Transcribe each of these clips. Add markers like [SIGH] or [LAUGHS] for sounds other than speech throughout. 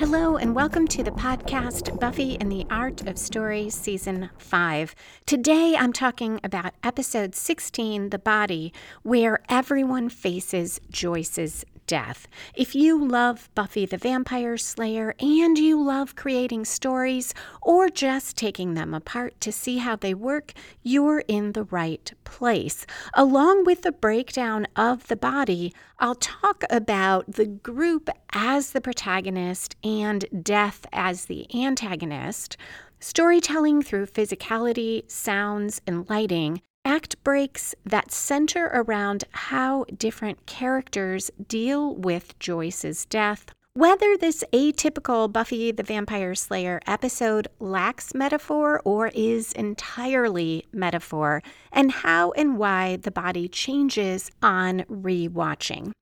Hello, and welcome to the podcast Buffy and the Art of Story, Season 5. Today I'm talking about episode 16, The Body, where everyone faces Joyce's death. If you love Buffy the Vampire Slayer and you love creating stories or just taking them apart to see how they work, you're in the right place. Along with the breakdown of the body, I'll talk about the group as the protagonist and death as the antagonist storytelling through physicality, sounds, and lighting, act breaks that center around how different characters deal with Joyce's death. Whether this atypical Buffy the Vampire Slayer episode lacks metaphor or is entirely metaphor, and how and why the body changes on rewatching.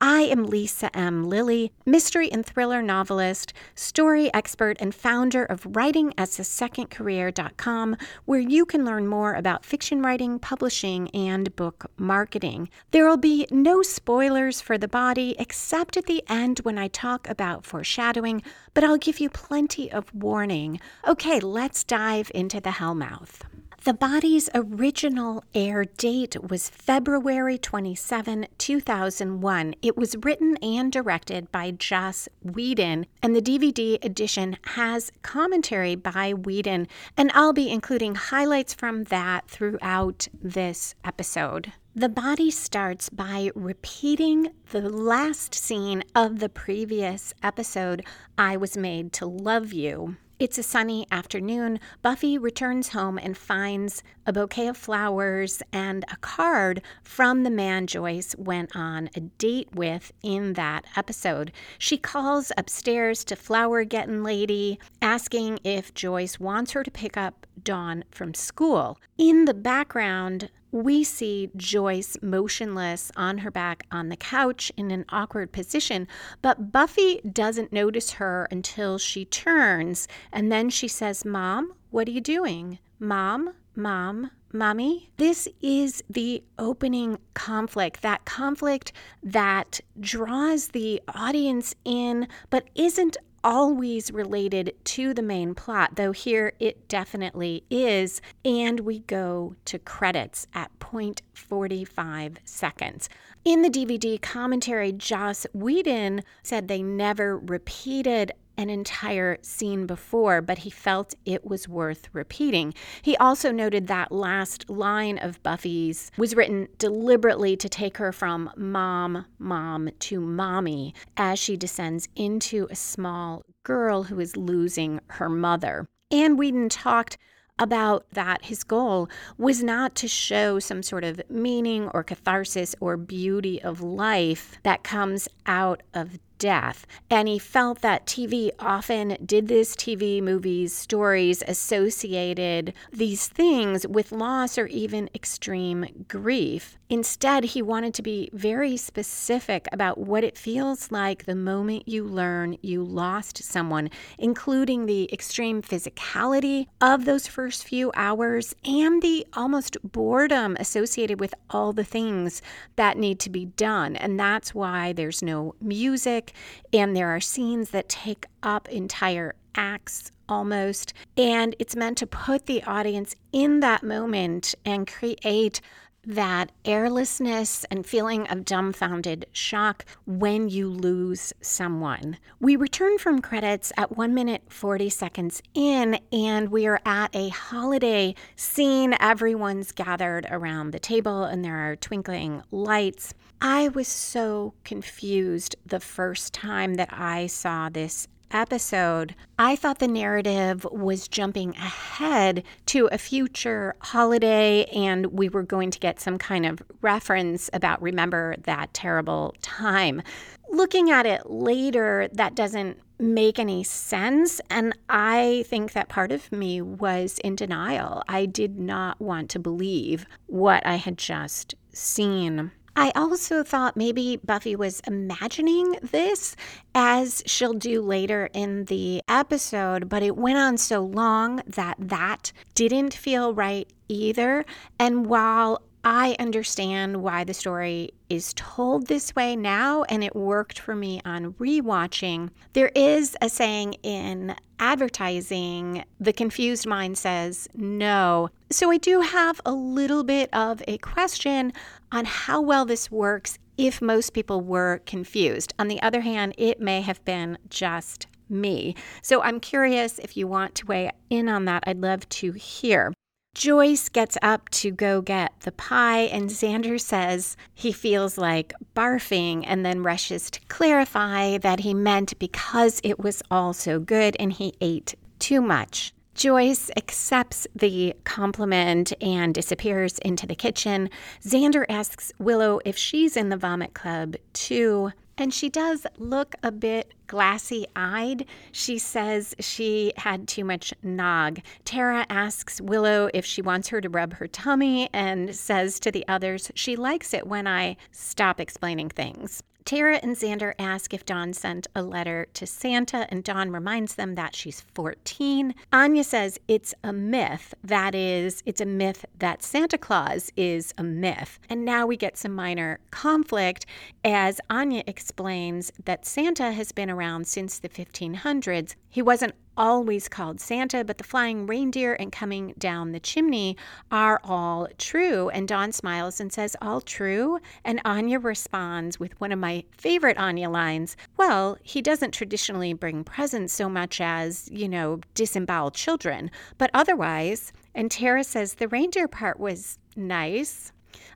I am Lisa M. Lilly, mystery and thriller novelist, story expert, and founder of WritingAsASecondCareer.com, where you can learn more about fiction writing, publishing, and book marketing. There will be no spoilers for the body except at the end when I talk about foreshadowing, but I'll give you plenty of warning. Okay, let's dive into the Hellmouth. The body's original air date was February 27, 2001. It was written and directed by Joss Whedon, and the DVD edition has commentary by Whedon, and I'll be including highlights from that throughout this episode. The body starts by repeating the last scene of the previous episode, I Was Made to Love You. It's a sunny afternoon. Buffy returns home and finds a bouquet of flowers and a card from the man Joyce went on a date with in that episode. She calls upstairs to Flower Getting Lady, asking if Joyce wants her to pick up Dawn from school. In the background, we see Joyce motionless on her back on the couch in an awkward position, but Buffy doesn't notice her until she turns and then she says, Mom, what are you doing? Mom, Mom, Mommy. This is the opening conflict, that conflict that draws the audience in but isn't always related to the main plot, though here it definitely is. And we go to credits at 0.45 seconds. In the DVD commentary, Joss Whedon said they never repeated an entire scene before, but he felt it was worth repeating. He also noted that last line of Buffy's was written deliberately to take her from mom, mom to mommy as she descends into a small girl who is losing her mother. And Whedon talked about that his goal was not to show some sort of meaning or catharsis or beauty of life that comes out of death. And he felt that TV often did this TV, movies, stories associated these things with loss or even extreme grief. Instead, he wanted to be very specific about what it feels like the moment you learn you lost someone, including the extreme physicality of those first few hours and the almost boredom associated with all the things that need to be done. And that's why there's no music and there are scenes that take up entire acts almost. And it's meant to put the audience in that moment and create that airlessness and feeling of dumbfounded shock when you lose someone. We return from credits at 1 minute 40 seconds in, and we are at a holiday scene. Everyone's gathered around the table, and there are twinkling lights. I was so confused the first time that I saw this episode, I thought the narrative was jumping ahead to a future holiday, and we were going to get some kind of reference about remember that terrible time. Looking at it later, that doesn't make any sense. And I think that part of me was in denial. I did not want to believe what I had just seen. I also thought maybe Buffy was imagining this as she'll do later in the episode, but it went on so long that that didn't feel right either. And while I understand why the story is told this way now, and it worked for me on rewatching. There is a saying in advertising the confused mind says no. So I do have a little bit of a question on how well this works if most people were confused. On the other hand, it may have been just me. So I'm curious if you want to weigh in on that. I'd love to hear. Joyce gets up to go get the pie, and Xander says he feels like barfing and then rushes to clarify that he meant because it was all so good and he ate too much. Joyce accepts the compliment and disappears into the kitchen. Xander asks Willow if she's in the vomit club too. And she does look a bit glassy eyed. She says she had too much nog. Tara asks Willow if she wants her to rub her tummy and says to the others she likes it when I stop explaining things. Tara and Xander ask if Dawn sent a letter to Santa, and Dawn reminds them that she's 14. Anya says it's a myth. That is, it's a myth that Santa Claus is a myth. And now we get some minor conflict as Anya explains that Santa has been around since the 1500s. He wasn't always called Santa, but the flying reindeer and coming down the chimney are all true. And Dawn smiles and says, All true? And Anya responds with one of my favorite Anya lines Well, he doesn't traditionally bring presents so much as, you know, disembowel children, but otherwise. And Tara says, The reindeer part was nice.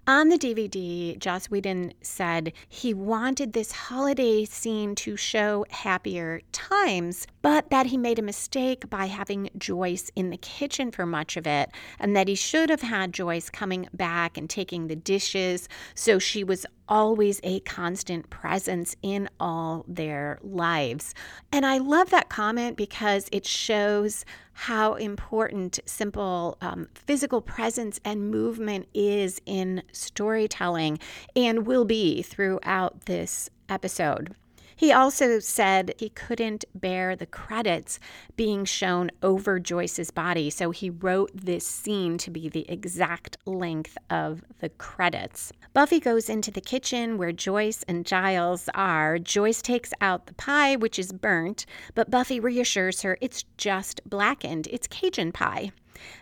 On the DVD, Joss Whedon said he wanted this holiday scene to show happier times, but that he made a mistake by having Joyce in the kitchen for much of it, and that he should have had Joyce coming back and taking the dishes. So she was always a constant presence in all their lives. And I love that comment because it shows how important simple um, physical presence and movement is in storytelling and will be throughout this episode. He also said he couldn't bear the credits being shown over Joyce's body, so he wrote this scene to be the exact length of the credits. Buffy goes into the kitchen where Joyce and Giles are. Joyce takes out the pie, which is burnt, but Buffy reassures her it's just blackened. It's Cajun pie.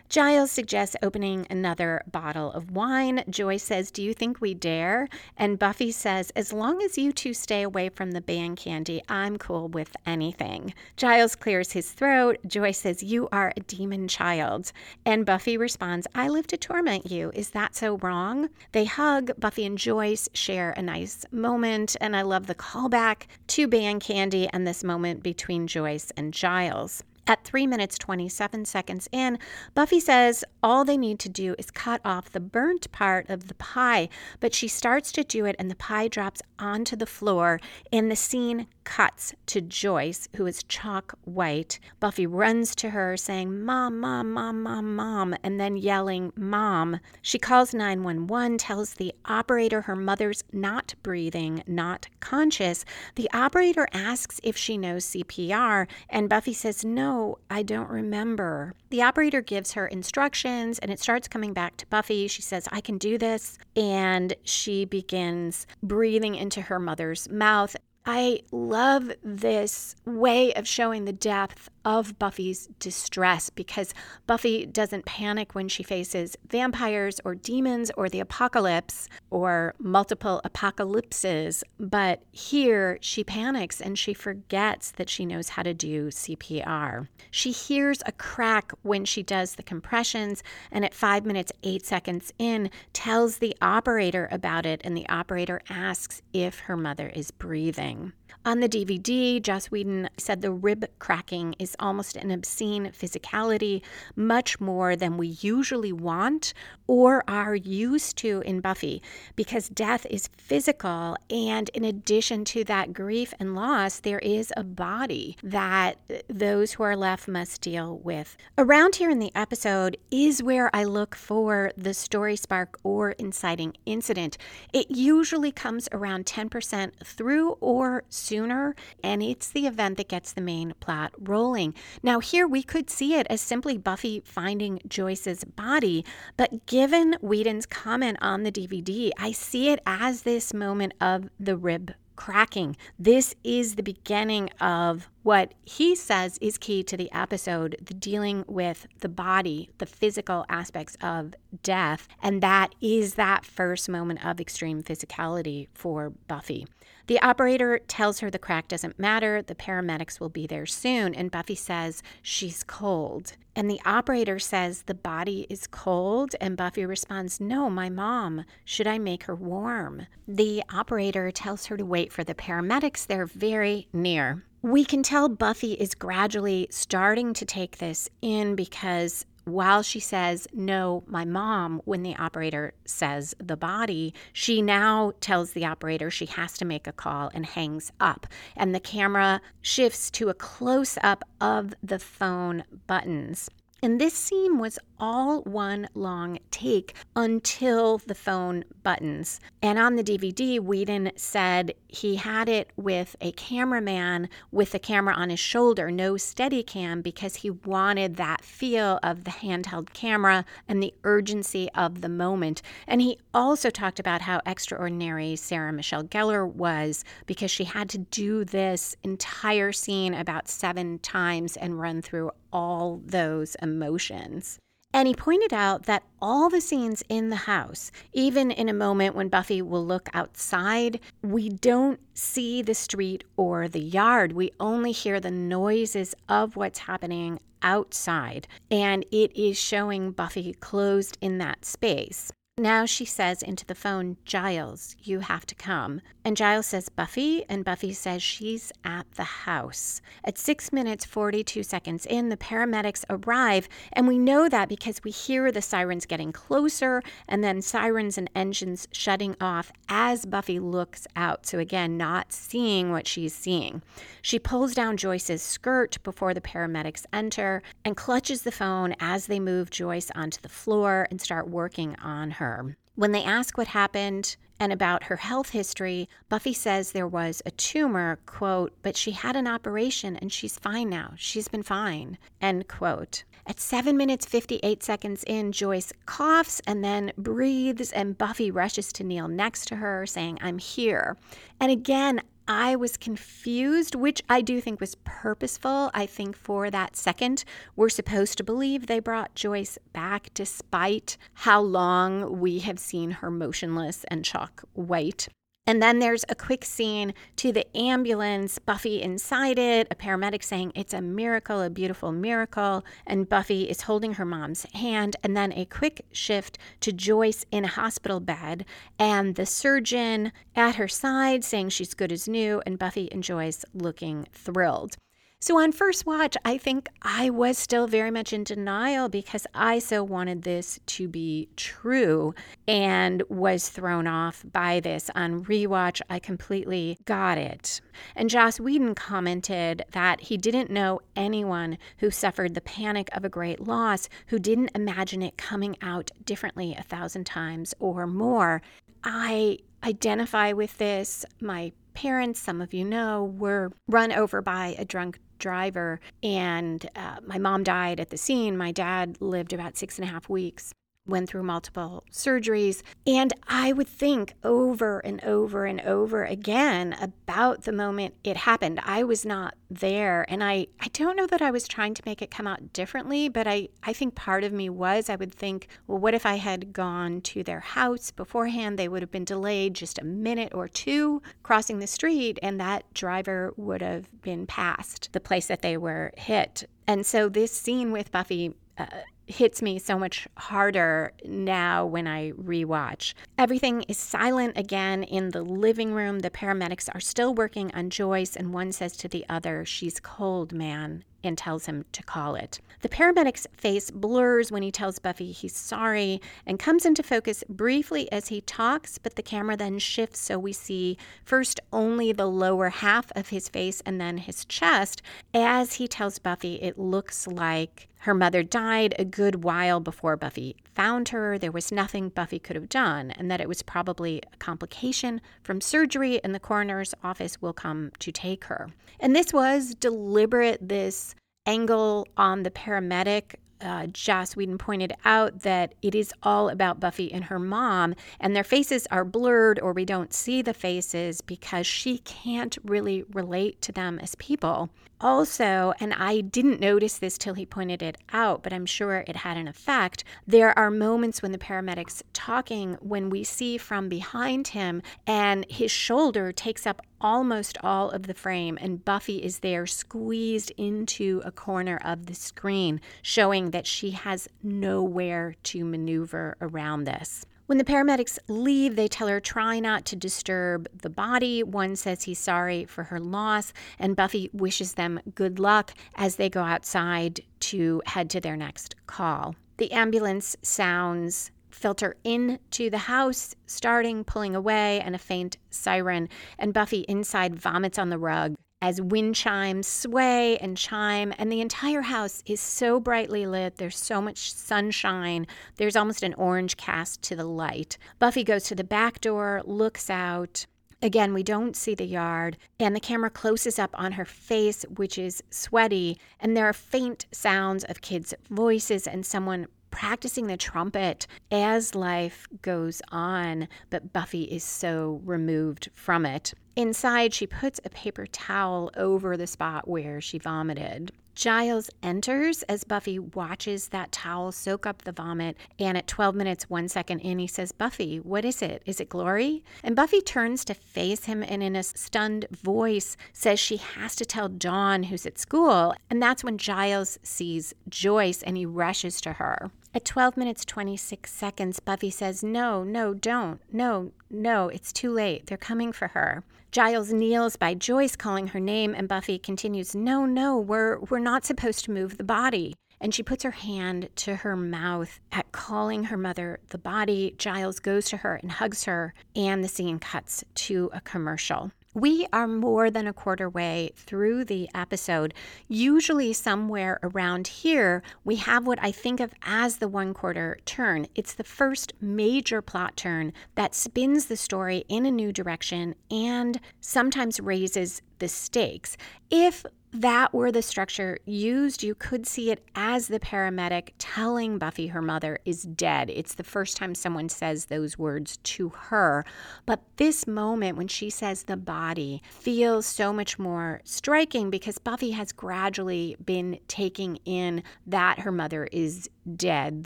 Giles suggests opening another bottle of wine. Joyce says, Do you think we dare? And Buffy says, As long as you two stay away from the band candy, I'm cool with anything. Giles clears his throat. Joyce says, You are a demon child. And Buffy responds, I live to torment you. Is that so wrong? They hug. Buffy and Joyce share a nice moment. And I love the callback to band candy and this moment between Joyce and Giles. At 3 minutes 27 seconds in, Buffy says all they need to do is cut off the burnt part of the pie, but she starts to do it and the pie drops onto the floor and the scene cuts to Joyce, who is chalk white. Buffy runs to her saying, Mom, Mom, Mom, Mom, Mom, and then yelling, Mom. She calls 911, tells the operator her mother's not breathing, not conscious. The operator asks if she knows CPR, and Buffy says, No, I don't remember. The operator gives her instructions, and it starts coming back to Buffy. She says, I can do this. And she begins breathing into her mother's mouth. I love this way of showing the depth of Buffy's distress because Buffy doesn't panic when she faces vampires or demons or the apocalypse or multiple apocalypses. But here she panics and she forgets that she knows how to do CPR. She hears a crack when she does the compressions and at five minutes, eight seconds in, tells the operator about it. And the operator asks if her mother is breathing. On the DVD, Joss Whedon said the rib cracking is almost an obscene physicality, much more than we usually want or are used to in Buffy, because death is physical. And in addition to that grief and loss, there is a body that those who are left must deal with. Around here in the episode is where I look for the story spark or inciting incident. It usually comes around 10% through or sooner, and it's the event that gets the main plot rolling. Now, here we could see it as simply Buffy finding Joyce's body, but given Whedon's comment on the DVD, I see it as this moment of the rib cracking. This is the beginning of what he says is key to the episode the dealing with the body, the physical aspects of death. And that is that first moment of extreme physicality for Buffy. The operator tells her the crack doesn't matter, the paramedics will be there soon. And Buffy says she's cold. And the operator says the body is cold. And Buffy responds, No, my mom. Should I make her warm? The operator tells her to wait for the paramedics. They're very near. We can tell Buffy is gradually starting to take this in because while she says, No, my mom, when the operator says the body, she now tells the operator she has to make a call and hangs up. And the camera shifts to a close up of the phone buttons. And this scene was all one long take until the phone buttons. And on the DVD, Whedon said he had it with a cameraman with the camera on his shoulder, no steady cam, because he wanted that feel of the handheld camera and the urgency of the moment. And he also talked about how extraordinary Sarah Michelle Gellar was because she had to do this entire scene about seven times and run through all those emotions. And he pointed out that all the scenes in the house, even in a moment when Buffy will look outside, we don't see the street or the yard. We only hear the noises of what's happening outside. And it is showing Buffy closed in that space. Now she says into the phone, Giles, you have to come. And Giles says, Buffy. And Buffy says she's at the house. At six minutes, 42 seconds in, the paramedics arrive. And we know that because we hear the sirens getting closer and then sirens and engines shutting off as Buffy looks out. So again, not seeing what she's seeing. She pulls down Joyce's skirt before the paramedics enter and clutches the phone as they move Joyce onto the floor and start working on her her. When they ask what happened and about her health history, Buffy says there was a tumor, quote, but she had an operation and she's fine now. She's been fine, end quote. At 7 minutes 58 seconds in, Joyce coughs and then breathes, and Buffy rushes to kneel next to her, saying, I'm here. And again, I was confused, which I do think was purposeful. I think for that second, we're supposed to believe they brought Joyce back despite how long we have seen her motionless and chalk white. And then there's a quick scene to the ambulance, Buffy inside it, a paramedic saying it's a miracle, a beautiful miracle. And Buffy is holding her mom's hand. And then a quick shift to Joyce in a hospital bed and the surgeon at her side saying she's good as new. And Buffy and Joyce looking thrilled. So, on first watch, I think I was still very much in denial because I so wanted this to be true and was thrown off by this. On rewatch, I completely got it. And Joss Whedon commented that he didn't know anyone who suffered the panic of a great loss who didn't imagine it coming out differently a thousand times or more. I identify with this. My parents, some of you know, were run over by a drunk driver. And uh, my mom died at the scene. My dad lived about six and a half weeks went through multiple surgeries. And I would think over and over and over again about the moment it happened. I was not there. And I, I don't know that I was trying to make it come out differently, but I, I think part of me was. I would think, well, what if I had gone to their house beforehand? They would have been delayed just a minute or two crossing the street, and that driver would have been past the place that they were hit. And so this scene with Buffy. Uh, hits me so much harder now when I rewatch. Everything is silent again in the living room. The paramedics are still working on Joyce, and one says to the other, She's cold, man. And tells him to call it. The paramedic's face blurs when he tells Buffy he's sorry and comes into focus briefly as he talks, but the camera then shifts so we see first only the lower half of his face and then his chest as he tells Buffy it looks like her mother died a good while before Buffy found her. There was nothing Buffy could have done, and that it was probably a complication from surgery, and the coroner's office will come to take her. And this was deliberate, this angle on the paramedic uh, Joss Whedon pointed out that it is all about Buffy and her mom, and their faces are blurred or we don't see the faces because she can't really relate to them as people. Also, and I didn't notice this till he pointed it out, but I'm sure it had an effect. There are moments when the paramedic's talking when we see from behind him and his shoulder takes up almost all of the frame, and Buffy is there squeezed into a corner of the screen, showing that she has nowhere to maneuver around this. When the paramedics leave, they tell her try not to disturb the body. One says he's sorry for her loss, and Buffy wishes them good luck as they go outside to head to their next call. The ambulance sounds filter into the house, starting pulling away, and a faint siren. And Buffy inside vomits on the rug as wind chimes sway and chime, and the entire house is so brightly lit. There's so much sunshine. There's almost an orange cast to the light. Buffy goes to the back door, looks out. Again, we don't see the yard, and the camera closes up on her face, which is sweaty, and there are faint sounds of kids' voices and someone practicing the trumpet as life goes on, but Buffy is so removed from it. Inside, she puts a paper towel over the spot where she vomited. Giles enters as Buffy watches that towel soak up the vomit, and at 12 minutes, one second in, he says, Buffy, what is it? Is it Glory? And Buffy turns to face him and, in a stunned voice, says she has to tell Dawn, who's at school. And that's when Giles sees Joyce and he rushes to her. At 12 minutes 26 seconds, Buffy says, No, no, don't. No, no, it's too late. They're coming for her. Giles kneels by Joyce calling her name, and Buffy continues, No, no, we're, we're not supposed to move the body. And she puts her hand to her mouth at calling her mother the body. Giles goes to her and hugs her, and the scene cuts to a commercial. We are more than a quarter way through the episode. Usually, somewhere around here, we have what I think of as the one quarter turn. It's the first major plot turn that spins the story in a new direction and sometimes raises the stakes. If that were the structure used, you could see it as the paramedic telling Buffy her mother is dead. It's the first time someone says those words to her. But this moment when she says the body feels so much more striking because Buffy has gradually been taking in that her mother is dead,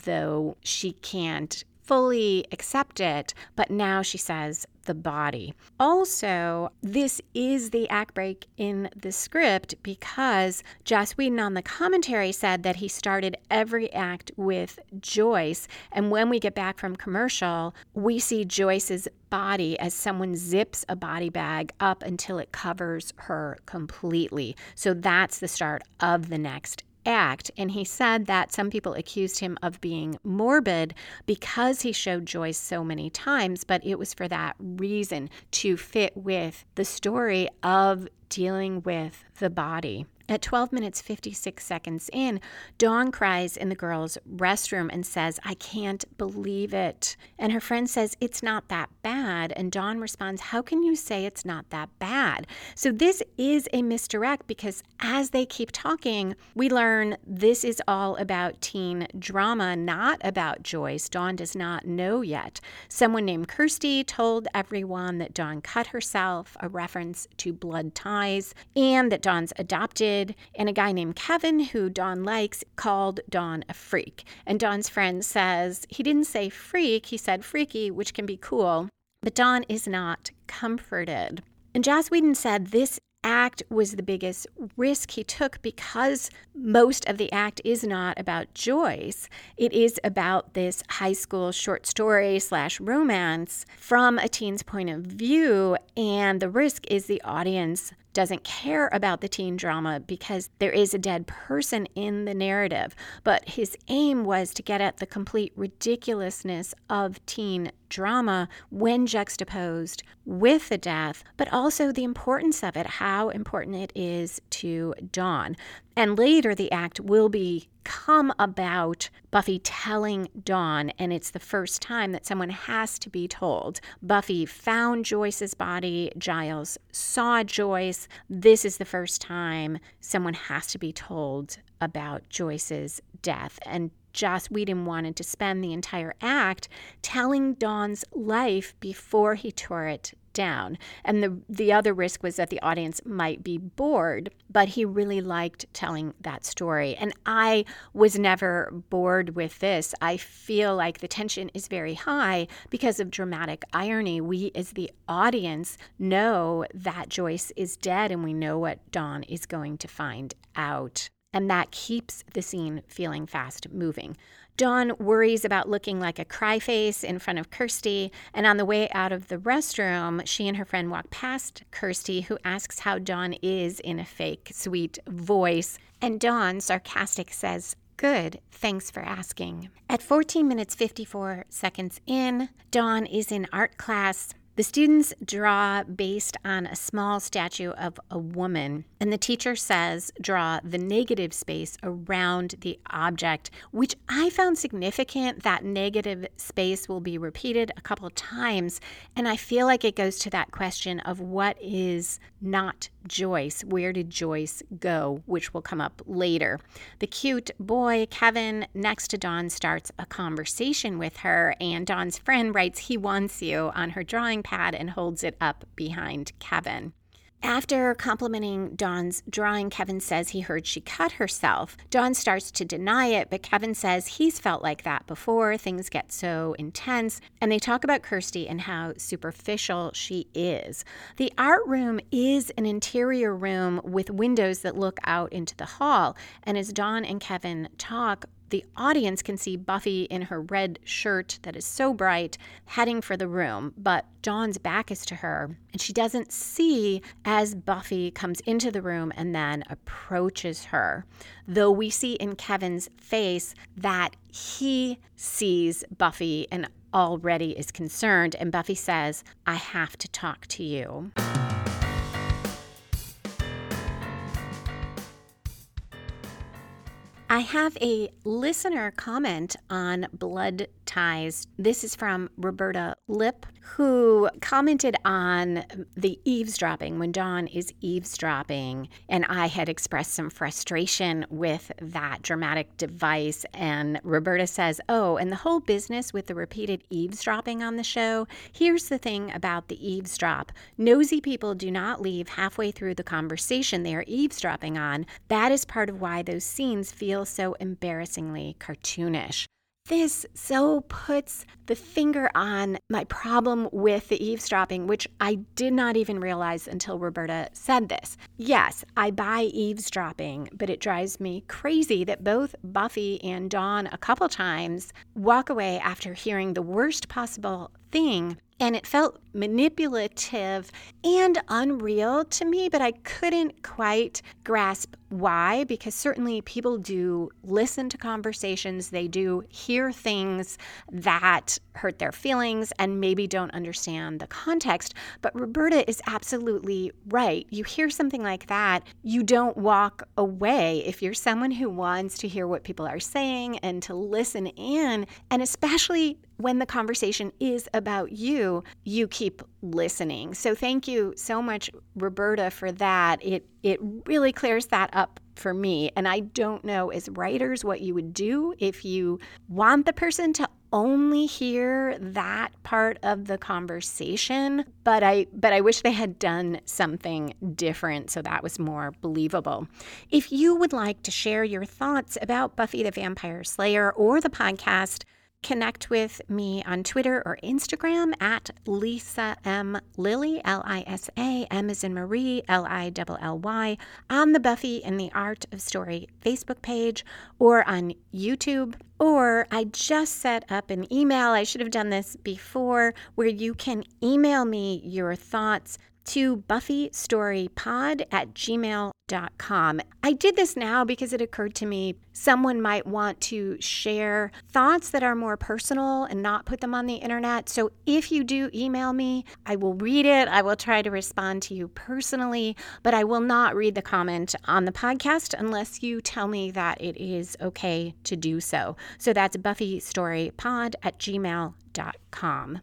though she can't fully accept it, but now she says the body. Also, this is the act break in the script because Joss Whedon on the commentary said that he started every act with Joyce. And when we get back from commercial, we see Joyce's body as someone zips a body bag up until it covers her completely. So that's the start of the next act. And he said that some people accused him of being morbid because he showed Joyce so many times, but it was for that reason to fit with the story of dealing with the body. At 12 minutes 56 seconds in, Dawn cries in the girls' restroom and says, I can't believe it. And her friend says, It's not that bad. And Dawn responds, How can you say it's not that bad? So this is a misdirect because as they keep talking, we learn this is all about teen drama, not about Joyce. Dawn does not know yet. Someone named Kirsty told everyone that Dawn cut herself, a reference to blood ties, and that Dawn's adopted and a guy named Kevin, who Dawn likes, called Dawn a freak. And Dawn's friend says he didn't say freak, he said freaky, which can be cool, but Dawn is not comforted. And Joss Whedon said this act was the biggest risk he took because most of the act is not about Joyce. It is about this high school short story slash romance from a teen's point of view. And the risk is the audience doesn't care about the teen drama because there is a dead person in the narrative. But his aim was to get at the complete ridiculousness of teen drama when juxtaposed with the death, but also the importance of it, how important it is to Dawn. And later, the act will become about Buffy telling Dawn, and it's the first time that someone has to be told. Buffy found Joyce's body, Giles saw Joyce. This is the first time someone has to be told about Joyce's death. And Joss Whedon wanted to spend the entire act telling Dawn's life before he tore it down. And the the other risk was that the audience might be bored, but he really liked telling that story. And I was never bored with this. I feel like the tension is very high because of dramatic irony. We as the audience know that Joyce is dead and we know what Dawn is going to find out and that keeps the scene feeling fast moving. Dawn worries about looking like a cry face in front of Kirsty, and on the way out of the restroom, she and her friend walk past Kirsty, who asks how Dawn is in a fake, sweet voice. And Dawn, sarcastic, says, Good, thanks for asking. At 14 minutes 54 seconds in, Dawn is in art class the students draw based on a small statue of a woman, and the teacher says draw the negative space around the object, which I found significant. That negative space will be repeated a couple times, and I feel like it goes to that question of what is not Joyce. Where did Joyce go? Which will come up later. The cute boy, Kevin, next to Dawn, starts a conversation with her, and Dawn's friend writes, He wants you on her drawing pad and holds it up behind Kevin. After complimenting Dawn's drawing, Kevin says he heard she cut herself. Dawn starts to deny it, but Kevin says he's felt like that before. Things get so intense. And they talk about Kirsty and how superficial she is. The art room is an interior room with windows that look out into the hall. And as Dawn and Kevin talk, the audience can see Buffy in her red shirt that is so bright heading for the room, but Dawn's back is to her, and she doesn't see as Buffy comes into the room and then approaches her. Though we see in Kevin's face that he sees Buffy and already is concerned, and Buffy says, I have to talk to you. I have a listener comment on blood ties. This is from Roberta Lip, who commented on the eavesdropping when Dawn is eavesdropping. And I had expressed some frustration with that dramatic device. And Roberta says, Oh, and the whole business with the repeated eavesdropping on the show. Here's the thing about the eavesdrop nosy people do not leave halfway through the conversation they are eavesdropping on. That is part of why those scenes feel so embarrassingly cartoonish. This so puts the finger on my problem with the eavesdropping, which I did not even realize until Roberta said this. Yes, I buy eavesdropping, but it drives me crazy that both Buffy and Dawn, a couple times, walk away after hearing the worst possible thing and it felt manipulative and unreal to me, but I couldn't quite grasp why, because certainly people do listen to conversations, they do hear things that hurt their feelings and maybe don't understand the context. But Roberta is absolutely right. You hear something like that, you don't walk away. If you're someone who wants to hear what people are saying and to listen in, and especially when the conversation is about you, you keep listening. So thank you so much, Roberta, for that. It it really clears that up for me. And I don't know as writers what you would do if you want the person to only hear that part of the conversation but i but i wish they had done something different so that was more believable if you would like to share your thoughts about buffy the vampire slayer or the podcast connect with me on Twitter or Instagram at Lisa M. Lilly, L I S A, M as in Marie, L I L L Y, on the Buffy and the Art of Story Facebook page or on YouTube. Or I just set up an email. I should have done this before where you can email me your thoughts to buffystorypod at gmail.com. I did this now because it occurred to me someone might want to share thoughts that are more personal and not put them on the internet. So if you do email me, I will read it. I will try to respond to you personally, but I will not read the comment on the podcast unless you tell me that it is okay to do so. So that's buffystorypod at gmail.com.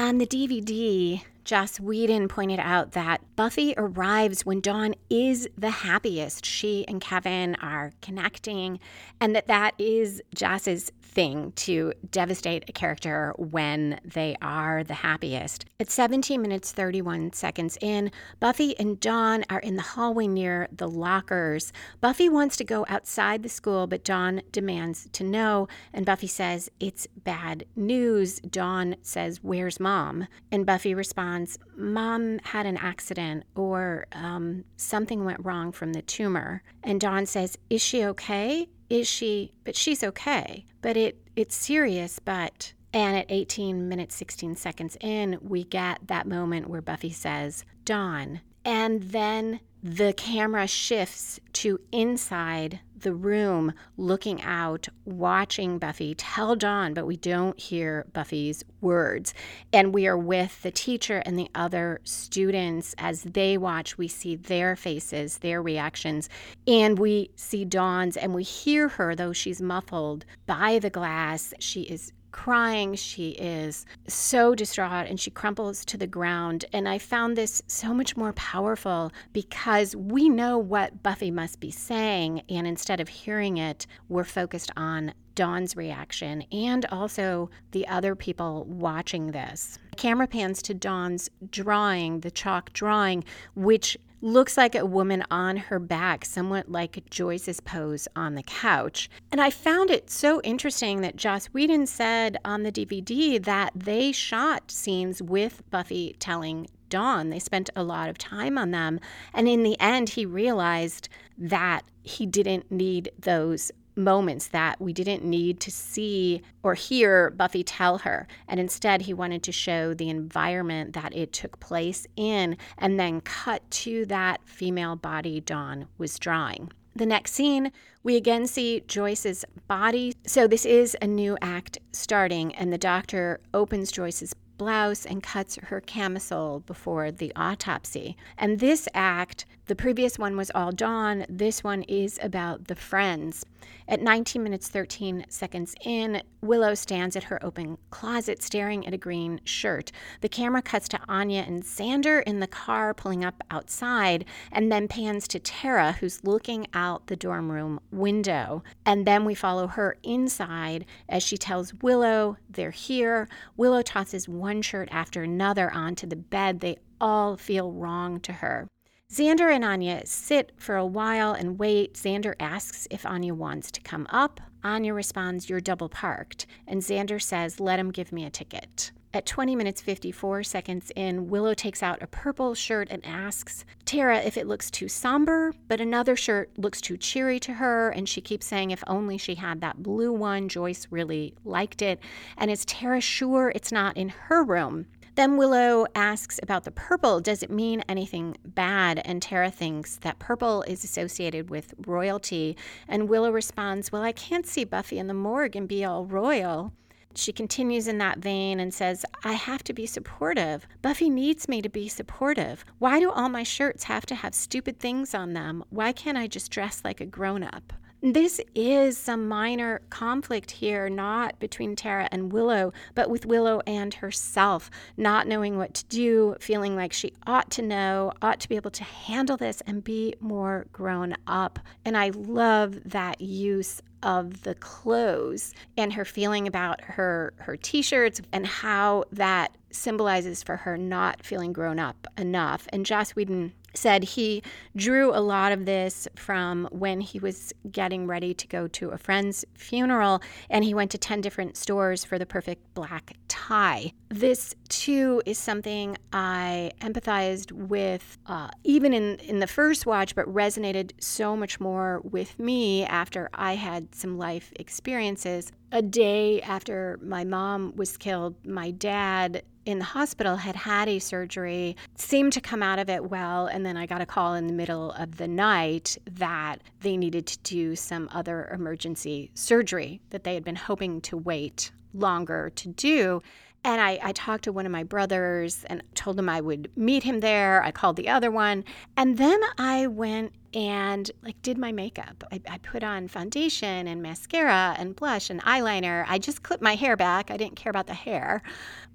On the DVD, Joss Whedon pointed out that Buffy arrives when Dawn is the happiest. She and Kevin are connecting, and that that is Joss's thing to devastate a character when they are the happiest. At 17 minutes 31 seconds in, Buffy and Dawn are in the hallway near the lockers. Buffy wants to go outside the school, but Dawn demands to know, and Buffy says, It's bad news. Dawn says, Where's mom? And Buffy responds, Mom had an accident, or um, something went wrong from the tumor. And Dawn says, Is she okay? is she but she's okay but it it's serious but and at 18 minutes 16 seconds in we get that moment where buffy says dawn and then the camera shifts to inside the room, looking out, watching Buffy tell Dawn, but we don't hear Buffy's words. And we are with the teacher and the other students as they watch. We see their faces, their reactions, and we see Dawn's, and we hear her, though she's muffled by the glass. She is crying. She is so distraught and she crumples to the ground. And I found this so much more powerful because we know what Buffy must be saying. And instead of hearing it, we're focused on Dawn's reaction and also the other people watching this. Camera pans to Dawn's drawing, the chalk drawing, which looks like a woman on her back, somewhat like Joyce's pose on the couch. And I found it so interesting that Joss Whedon said on the DVD that they shot scenes with Buffy telling Dawn. They spent a lot of time on them. And in the end, he realized that he didn't need those moments that we didn't need to see or hear Buffy tell her. And instead, he wanted to show the environment that it took place in and then cut to that female body Dawn was drawing. The next scene, we again see Joyce's body. So, this is a new act starting, and the doctor opens Joyce's blouse and cuts her camisole before the autopsy. And this act, the previous one was all Dawn, this one is about the friends. At 19 minutes 13 seconds in, Willow stands at her open closet staring at a green shirt. The camera cuts to Anya and Xander in the car pulling up outside, and then pans to Tara, who's looking out the dorm room window. And then we follow her inside as she tells Willow they're here. Willow tosses one shirt after another onto the bed. They all feel wrong to her. Xander and Anya sit for a while and wait. Xander asks if Anya wants to come up. Anya responds, You're double parked. And Xander says, Let him give me a ticket. At 20 minutes 54 seconds in, Willow takes out a purple shirt and asks Tara if it looks too somber, but another shirt looks too cheery to her, and she keeps saying if only she had that blue one, Joyce really liked it. And is Tara sure it's not in her room? Then Willow asks about the purple. Does it mean anything bad? And Tara thinks that purple is associated with royalty. And Willow responds, Well, I can't see Buffy in the morgue and be all royal. She continues in that vein and says, I have to be supportive. Buffy needs me to be supportive. Why do all my shirts have to have stupid things on them? Why can't I just dress like a grown up? This is some minor conflict here, not between Tara and Willow, but with Willow and herself, not knowing what to do, feeling like she ought to know, ought to be able to handle this and be more grown up. And I love that use of the clothes and her feeling about her her t-shirts and how that symbolizes for her not feeling grown up enough. And Joss Whedon said he drew a lot of this from when he was getting ready to go to a friend's funeral and he went to 10 different stores for the perfect black tie. This too is something I empathized with uh, even in, in the first watch, but resonated so much more with me after I had some life experiences a day after my mom was killed, my dad in the hospital had had a surgery, seemed to come out of it well, and then I got a call in the middle of the night that they needed to do some other emergency surgery that they had been hoping to wait longer to do. And I, I, talked to one of my brothers and told him I would meet him there. I called the other one. And then I went and like did my makeup. I, I, put on foundation and mascara and blush and eyeliner. I just clipped my hair back. I didn't care about the hair,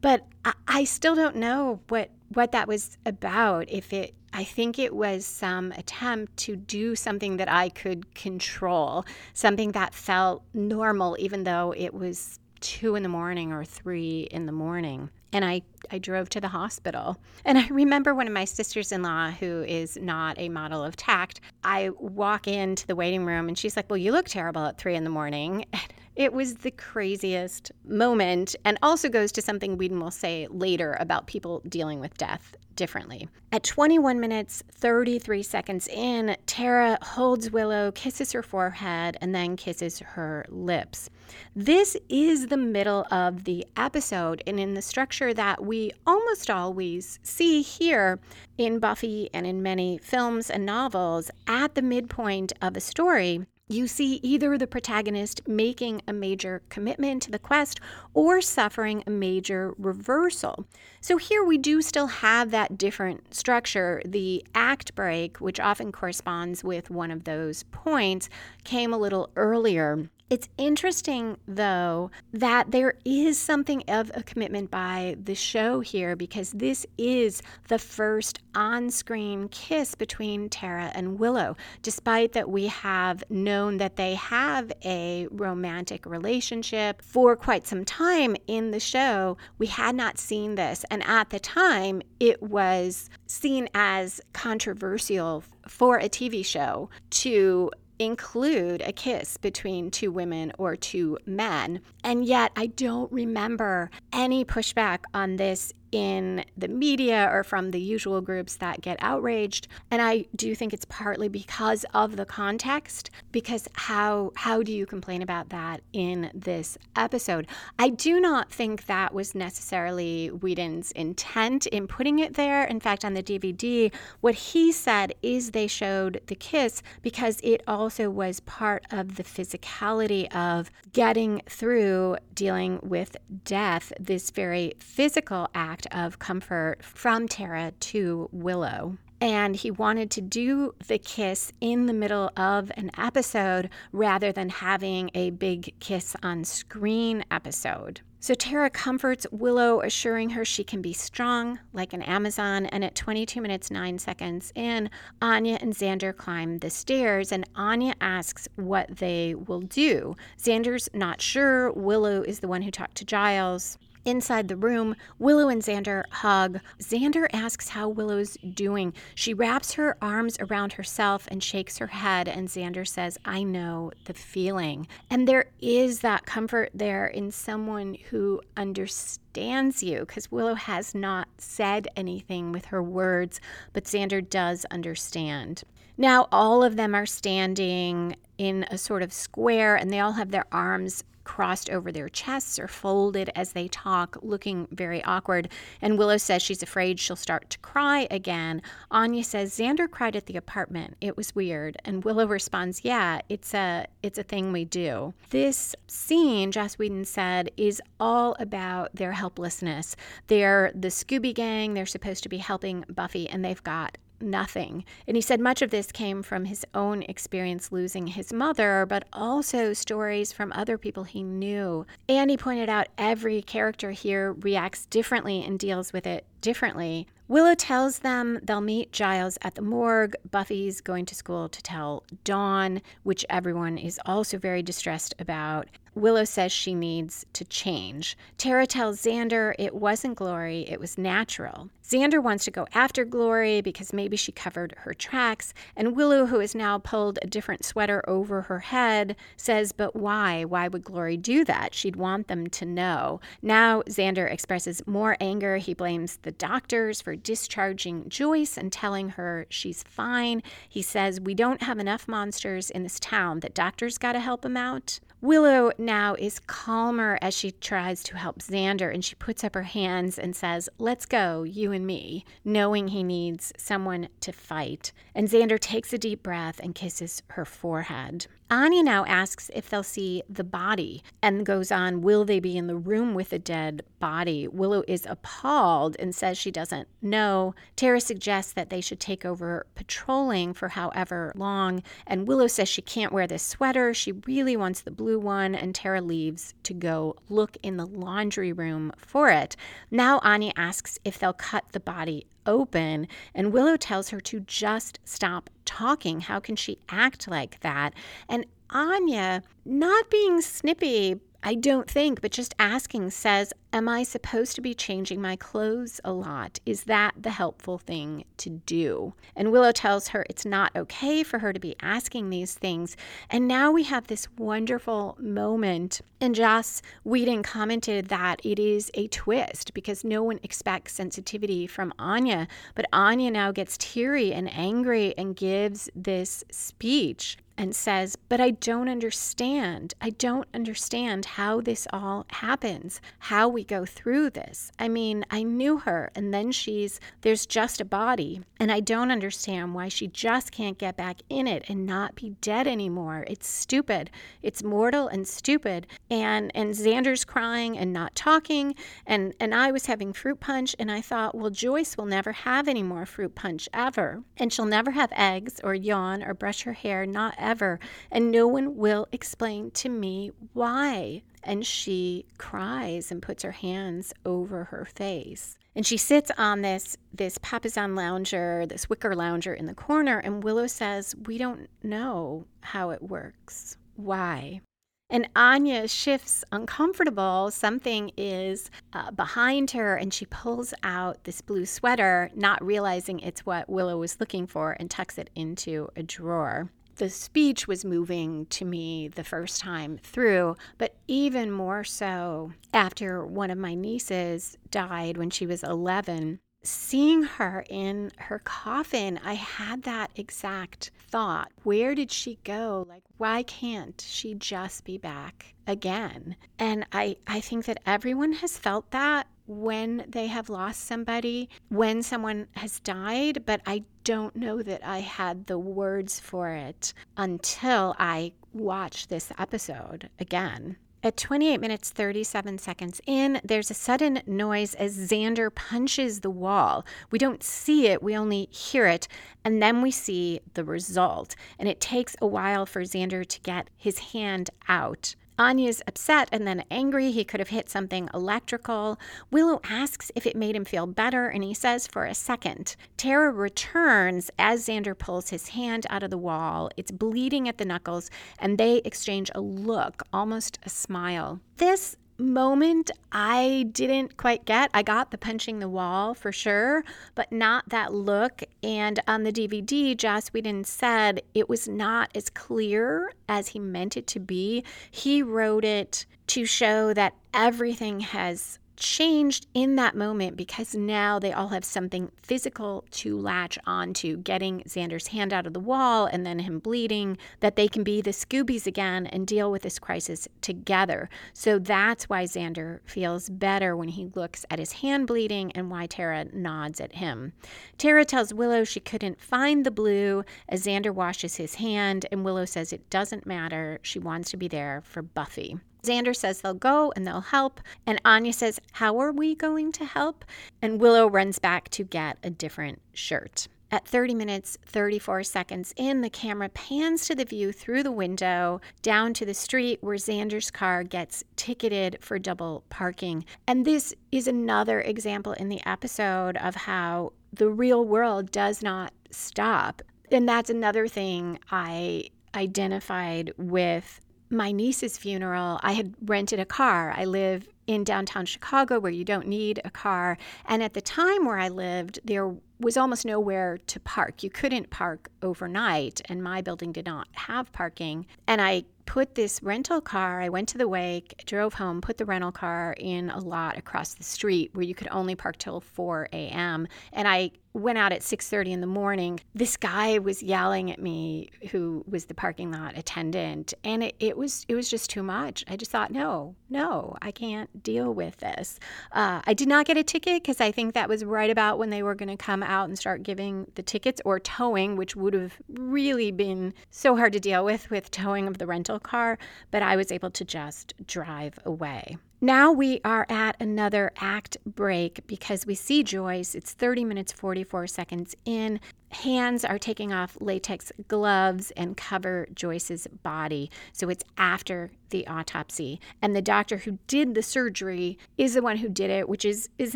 but I, I still don't know what what that was about. If it, I think it was some attempt to do something that I could control, something that felt normal, even though it was two in the morning or three in the morning. And I, I drove to the hospital. And I remember one of my sisters in law, who is not a model of tact, I walk into the waiting room and she's like, Well, you look terrible at three in the morning. [LAUGHS] It was the craziest moment, and also goes to something Whedon will say later about people dealing with death differently. At 21 minutes, 33 seconds in, Tara holds Willow, kisses her forehead, and then kisses her lips. This is the middle of the episode, and in the structure that we almost always see here in Buffy and in many films and novels, at the midpoint of a story, you see either the protagonist making a major commitment to the quest or suffering a major reversal. So here we do still have that different structure. The act break, which often corresponds with one of those points, came a little earlier it's interesting, though, that there is something of a commitment by the show here because this is the first on screen kiss between Tara and Willow, despite that we have known that they have a romantic relationship for quite some time in the show. We had not seen this. And at the time, it was seen as controversial for a TV show to include a kiss between two women or two men. And yet, I don't remember any pushback on this in the media or from the usual groups that get outraged. And i do think it's partly because of the context because how how do you complain about that in this episode? I do not think that was necessarily whedon's intent in putting it there. In fact on the dvd what he said is they showed the kiss because it also was part of the physicality of getting through dealing with death this very physical act of comfort from Tara to Willow. And he wanted to do the kiss in the middle of an episode rather than having a big kiss on screen episode. So Tara comforts Willow, assuring her she can be strong like an Amazon. And at 22 minutes 9 seconds in, Anya and Xander climb the stairs, and Anya asks what they will do. Xander's not sure. Willow is the one who talked to Giles. Inside the room, Willow and Xander hug. Xander asks how Willow's doing. She wraps her arms around herself and shakes her head, and Xander says, I know the feeling. And there is that comfort there in someone who understands you, because Willow has not said anything with her words, but Xander does understand. Now, all of them are standing in a sort of square, and they all have their arms crossed over their chests or folded as they talk, looking very awkward. And Willow says she's afraid she'll start to cry again. Anya says Xander cried at the apartment. It was weird. And Willow responds, "Yeah, it's a it's a thing we do." This scene, Joss Whedon said, is all about their helplessness. They're the Scooby Gang. They're supposed to be helping Buffy, and they've got nothing. And he said much of this came from his own experience losing his mother, but also stories from other people he knew. And he pointed out every character here reacts differently and deals with it differently. Willow tells them they'll meet Giles at the morgue. Buffy's going to school to tell Dawn, which everyone is also very distressed about. Willow says she needs to change. Tara tells Xander it wasn't Glory, it was natural. Xander wants to go after Glory because maybe she covered her tracks, and Willow, who has now pulled a different sweater over her head, says, But why? Why would Glory do that? She'd want them to know. Now Xander expresses more anger. He blames the doctors for discharging Joyce and telling her she's fine. He says, We don't have enough monsters in this town that doctors got to help him out. Willow now is calmer as she tries to help Xander and she puts up her hands and says, Let's go, you and me, knowing he needs someone to fight. And Xander takes a deep breath and kisses her forehead. Anya now asks if they'll see the body and goes on, Will they be in the room with the dead body? Willow is appalled and says she doesn't know. Tara suggests that they should take over patrolling for however long. And Willow says she can't wear this sweater. She really wants the blue one. And Tara leaves to go look in the laundry room for it. Now Anya asks if they'll cut the body open. And Willow tells her to just stop talking. How can she act like that? And Anya, not being snippy, I don't think, but just asking says, Am I supposed to be changing my clothes a lot? Is that the helpful thing to do? And Willow tells her it's not okay for her to be asking these things. And now we have this wonderful moment. And Joss Whedon commented that it is a twist because no one expects sensitivity from Anya. But Anya now gets teary and angry and gives this speech and says, But I don't understand. I don't understand how this all happens, how we go through this. I mean, I knew her, and then she's, there's just a body, and I don't understand why she just can't get back in it and not be dead anymore. It's stupid. It's mortal and stupid. And and Xander's crying and not talking, and and I was having fruit punch, and I thought, well, Joyce will never have any more fruit punch ever, and she'll never have eggs or yawn or brush her hair, not ever, and no one will explain to me why. And she cries and puts her hands over her face. And she sits on this this papasan lounger, this wicker lounger in the corner, and Willow says, "We don't know how it works. Why?" And Anya shifts uncomfortable. Something is uh, behind her, and she pulls out this blue sweater, not realizing it's what Willow was looking for, and tucks it into a drawer the speech was moving to me the first time through, but even more so after one of my nieces died when she was 11. Seeing her in her coffin, I had that exact thought. Where did she go? Like, why can't she just be back again? And I, I think that everyone has felt that when they have lost somebody, when someone has died, but I don't know that I had the words for it until I watched this episode again. At 28 minutes 37 seconds in, there's a sudden noise as Xander punches the wall. We don't see it, we only hear it, and then we see the result. And it takes a while for Xander to get his hand out. Anya's upset and then angry. He could have hit something electrical. Willow asks if it made him feel better, and he says for a second. Tara returns as Xander pulls his hand out of the wall. It's bleeding at the knuckles, and they exchange a look, almost a smile. This moment I didn't quite get. I got the punching the wall for sure, but not that look. And on the DVD, Joss Whedon said it was not as clear as he meant it to be. He wrote it to show that everything has changed in that moment because now they all have something physical to latch onto, getting Xander's hand out of the wall and then him bleeding, that they can be the Scoobies again and deal with this crisis together. So that's why Xander feels better when he looks at his hand bleeding and why Tara nods at him. Tara tells Willow she couldn't find the blue as Xander washes his hand, and Willow says it doesn't matter. She wants to be there for Buffy. Xander says they'll go and they'll help. And Anya says, How are we going to help? And Willow runs back to get a different shirt. At 30 minutes, 34 seconds in, the camera pans to the view through the window down to the street where Xander's car gets ticketed for double parking. And this is another example in the episode of how the real world does not stop. And that's another thing I identified with my niece's funeral, I had rented a car. I live in downtown Chicago where you don't need a car. And at the time where I lived, there was almost nowhere to park. You couldn't park overnight, and my building did not have parking. And I put this rental car, I went to the wake, drove home, put the rental car in a lot across the street where you could only park till 4 a.m. And I went out at 6:30 in the morning, this guy was yelling at me who was the parking lot attendant and it, it was it was just too much. I just thought, no, no, I can't deal with this. Uh, I did not get a ticket because I think that was right about when they were going to come out and start giving the tickets or towing, which would have really been so hard to deal with with towing of the rental car. But I was able to just drive away. Now we are at another act break because we see Joyce. It's 30 minutes 44 seconds in. Hands are taking off latex gloves and cover Joyce's body. So it's after the autopsy. And the doctor who did the surgery is the one who did it, which is is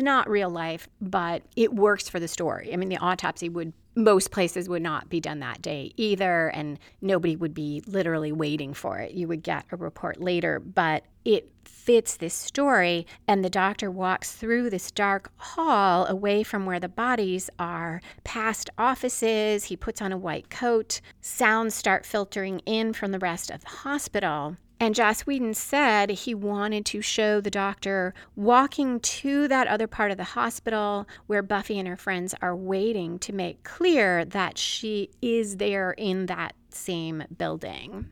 not real life, but it works for the story. I mean, the autopsy would most places would not be done that day either, and nobody would be literally waiting for it. You would get a report later, but it fits this story. And the doctor walks through this dark hall away from where the bodies are, past He puts on a white coat. Sounds start filtering in from the rest of the hospital. And Joss Whedon said he wanted to show the doctor walking to that other part of the hospital where Buffy and her friends are waiting to make clear that she is there in that same building.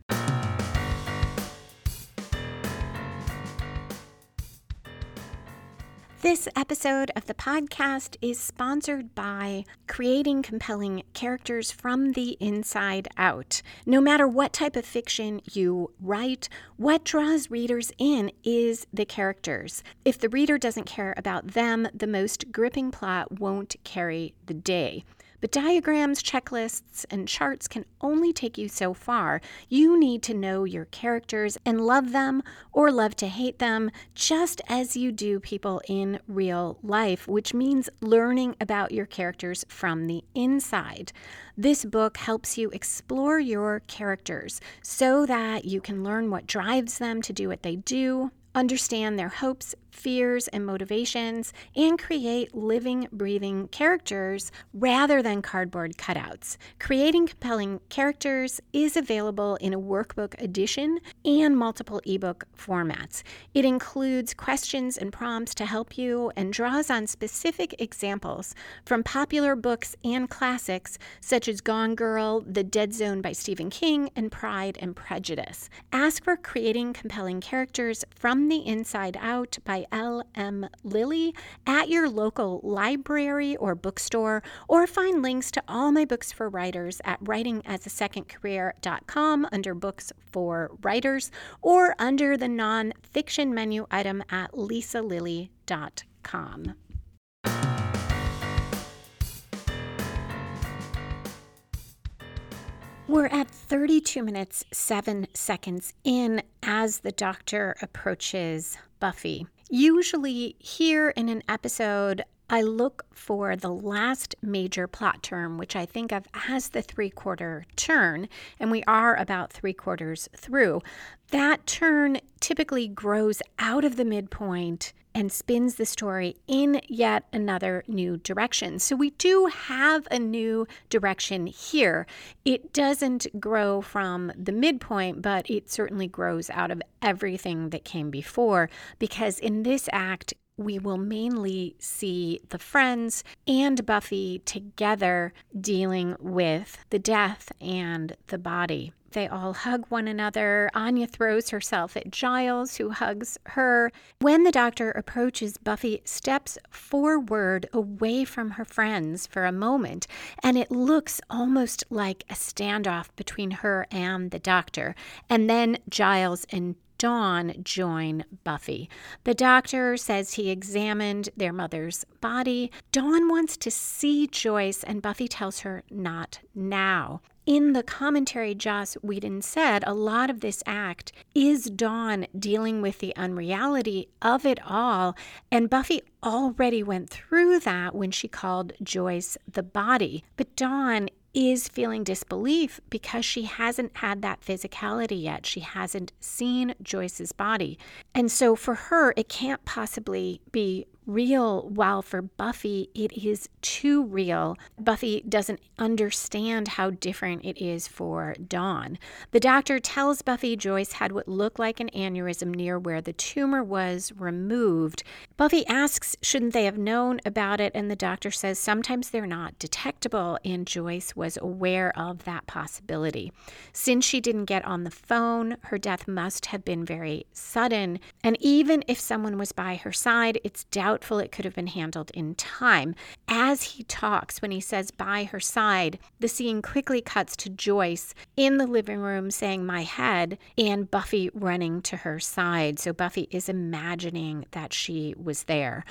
This episode of the podcast is sponsored by creating compelling characters from the inside out. No matter what type of fiction you write, what draws readers in is the characters. If the reader doesn't care about them, the most gripping plot won't carry the day. But diagrams, checklists, and charts can only take you so far. You need to know your characters and love them or love to hate them, just as you do people in real life, which means learning about your characters from the inside. This book helps you explore your characters so that you can learn what drives them to do what they do, understand their hopes, fears, and motivations, and create living, breathing characters rather than cardboard cutouts. Creating compelling characters is available in a workbook edition and multiple ebook formats. It includes questions and prompts to help you and draws on specific examples from popular books and classics such as Gone Girl, The Dead Zone by Stephen King, and Pride and Prejudice. Ask for creating compelling characters from the Inside Out by L.M. Lilly at your local library or bookstore, or find links to all my books for writers at writingasasecondcareer.com under Books for Writers or under the nonfiction menu item at lisalilly.com. We're at 32 minutes, 7 seconds in as the doctor approaches Buffy. Usually, here in an episode, I look for the last major plot term, which I think of as the three quarter turn, and we are about three quarters through. That turn typically grows out of the midpoint and spins the story in yet another new direction. So we do have a new direction here. It doesn't grow from the midpoint, but it certainly grows out of everything that came before because in this act, we will mainly see the friends and Buffy together dealing with the death and the body. They all hug one another. Anya throws herself at Giles, who hugs her. When the doctor approaches, Buffy steps forward away from her friends for a moment, and it looks almost like a standoff between her and the doctor. And then Giles and Dawn join Buffy. The doctor says he examined their mother's body. Dawn wants to see Joyce, and Buffy tells her not now. In the commentary, Joss Whedon said a lot of this act is Dawn dealing with the unreality of it all, and Buffy already went through that when she called Joyce the body. But Dawn is feeling disbelief because she hasn't had that physicality yet. She hasn't seen Joyce's body. And so for her, it can't possibly be real, while for Buffy, it is too real. Buffy doesn't understand how different it is for Dawn. The doctor tells Buffy Joyce had what looked like an aneurysm near where the tumor was removed. Buffy asks, shouldn't they have known about it? And the doctor says sometimes they're not detectable, and Joyce was aware of that possibility. Since she didn't get on the phone, her death must have been very sudden. And even if someone was by her side, it's doubtful it could have been handled in time. As he talks, when he says by her side, the scene quickly cuts to Joyce in the living room saying, My head, and Buffy running to her side. So Buffy is imagining that she was there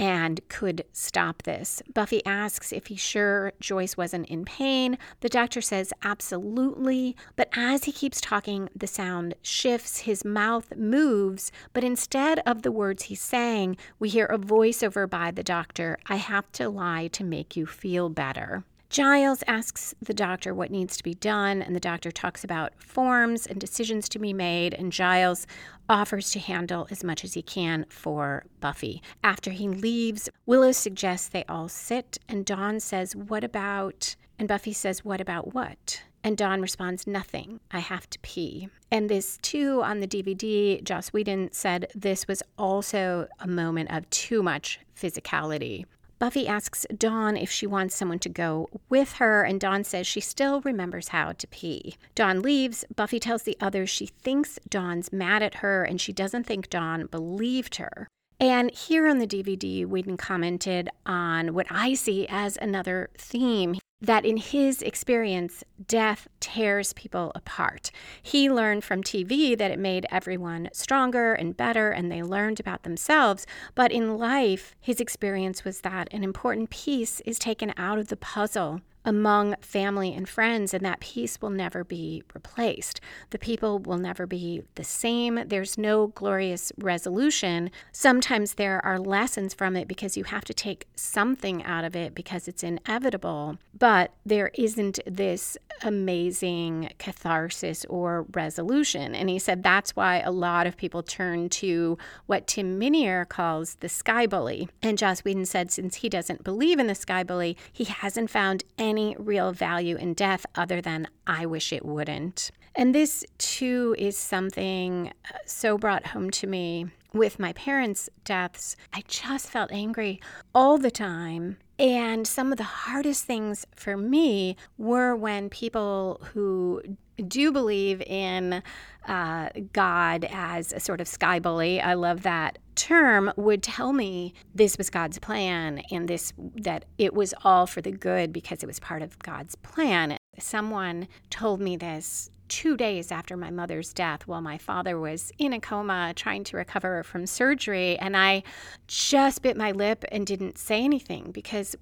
and could stop this. Buffy asks if he's sure Joyce wasn't in pain. The doctor says absolutely, but as he keeps talking, the sound shifts, his mouth moves, but instead of the words he's saying, we hear a voiceover by the doctor I have to lie to make you feel better. Giles asks the doctor what needs to be done, and the doctor talks about forms and decisions to be made, and Giles offers to handle as much as he can for Buffy. After he leaves, Willow suggests they all sit, and Dawn says, What about? And Buffy says, What about what? And Dawn responds, Nothing. I have to pee. And this, too, on the DVD, Joss Whedon said this was also a moment of too much physicality. Buffy asks Dawn if she wants someone to go with her, and Dawn says she still remembers how to pee. Dawn leaves. Buffy tells the others she thinks Dawn's mad at her, and she doesn't think Dawn believed her. And here on the DVD, Whedon commented on what I see as another theme that in his experience, death tears people apart. He learned from TV that it made everyone stronger and better, and they learned about themselves. But in life, his experience was that an important piece is taken out of the puzzle among family and friends, and that piece will never be replaced. The people will never be the same. There's no glorious resolution. Sometimes there are lessons from it because you have to take something out of it because it's inevitable, but there isn't this amazing catharsis or resolution. And he said that's why a lot of people turn to what Tim Minear calls the sky bully. And Joss Whedon said since he doesn't believe in the sky bully, he hasn't found any any real value in death other than I wish it wouldn't. And this too is something uh, so brought home to me with my parents' deaths. I just felt angry all the time. And some of the hardest things for me were when people who do believe in uh, God as a sort of sky bully. I love that term. Would tell me this was God's plan and this that it was all for the good because it was part of God's plan. Someone told me this two days after my mother's death while my father was in a coma trying to recover from surgery. And I just bit my lip and didn't say anything because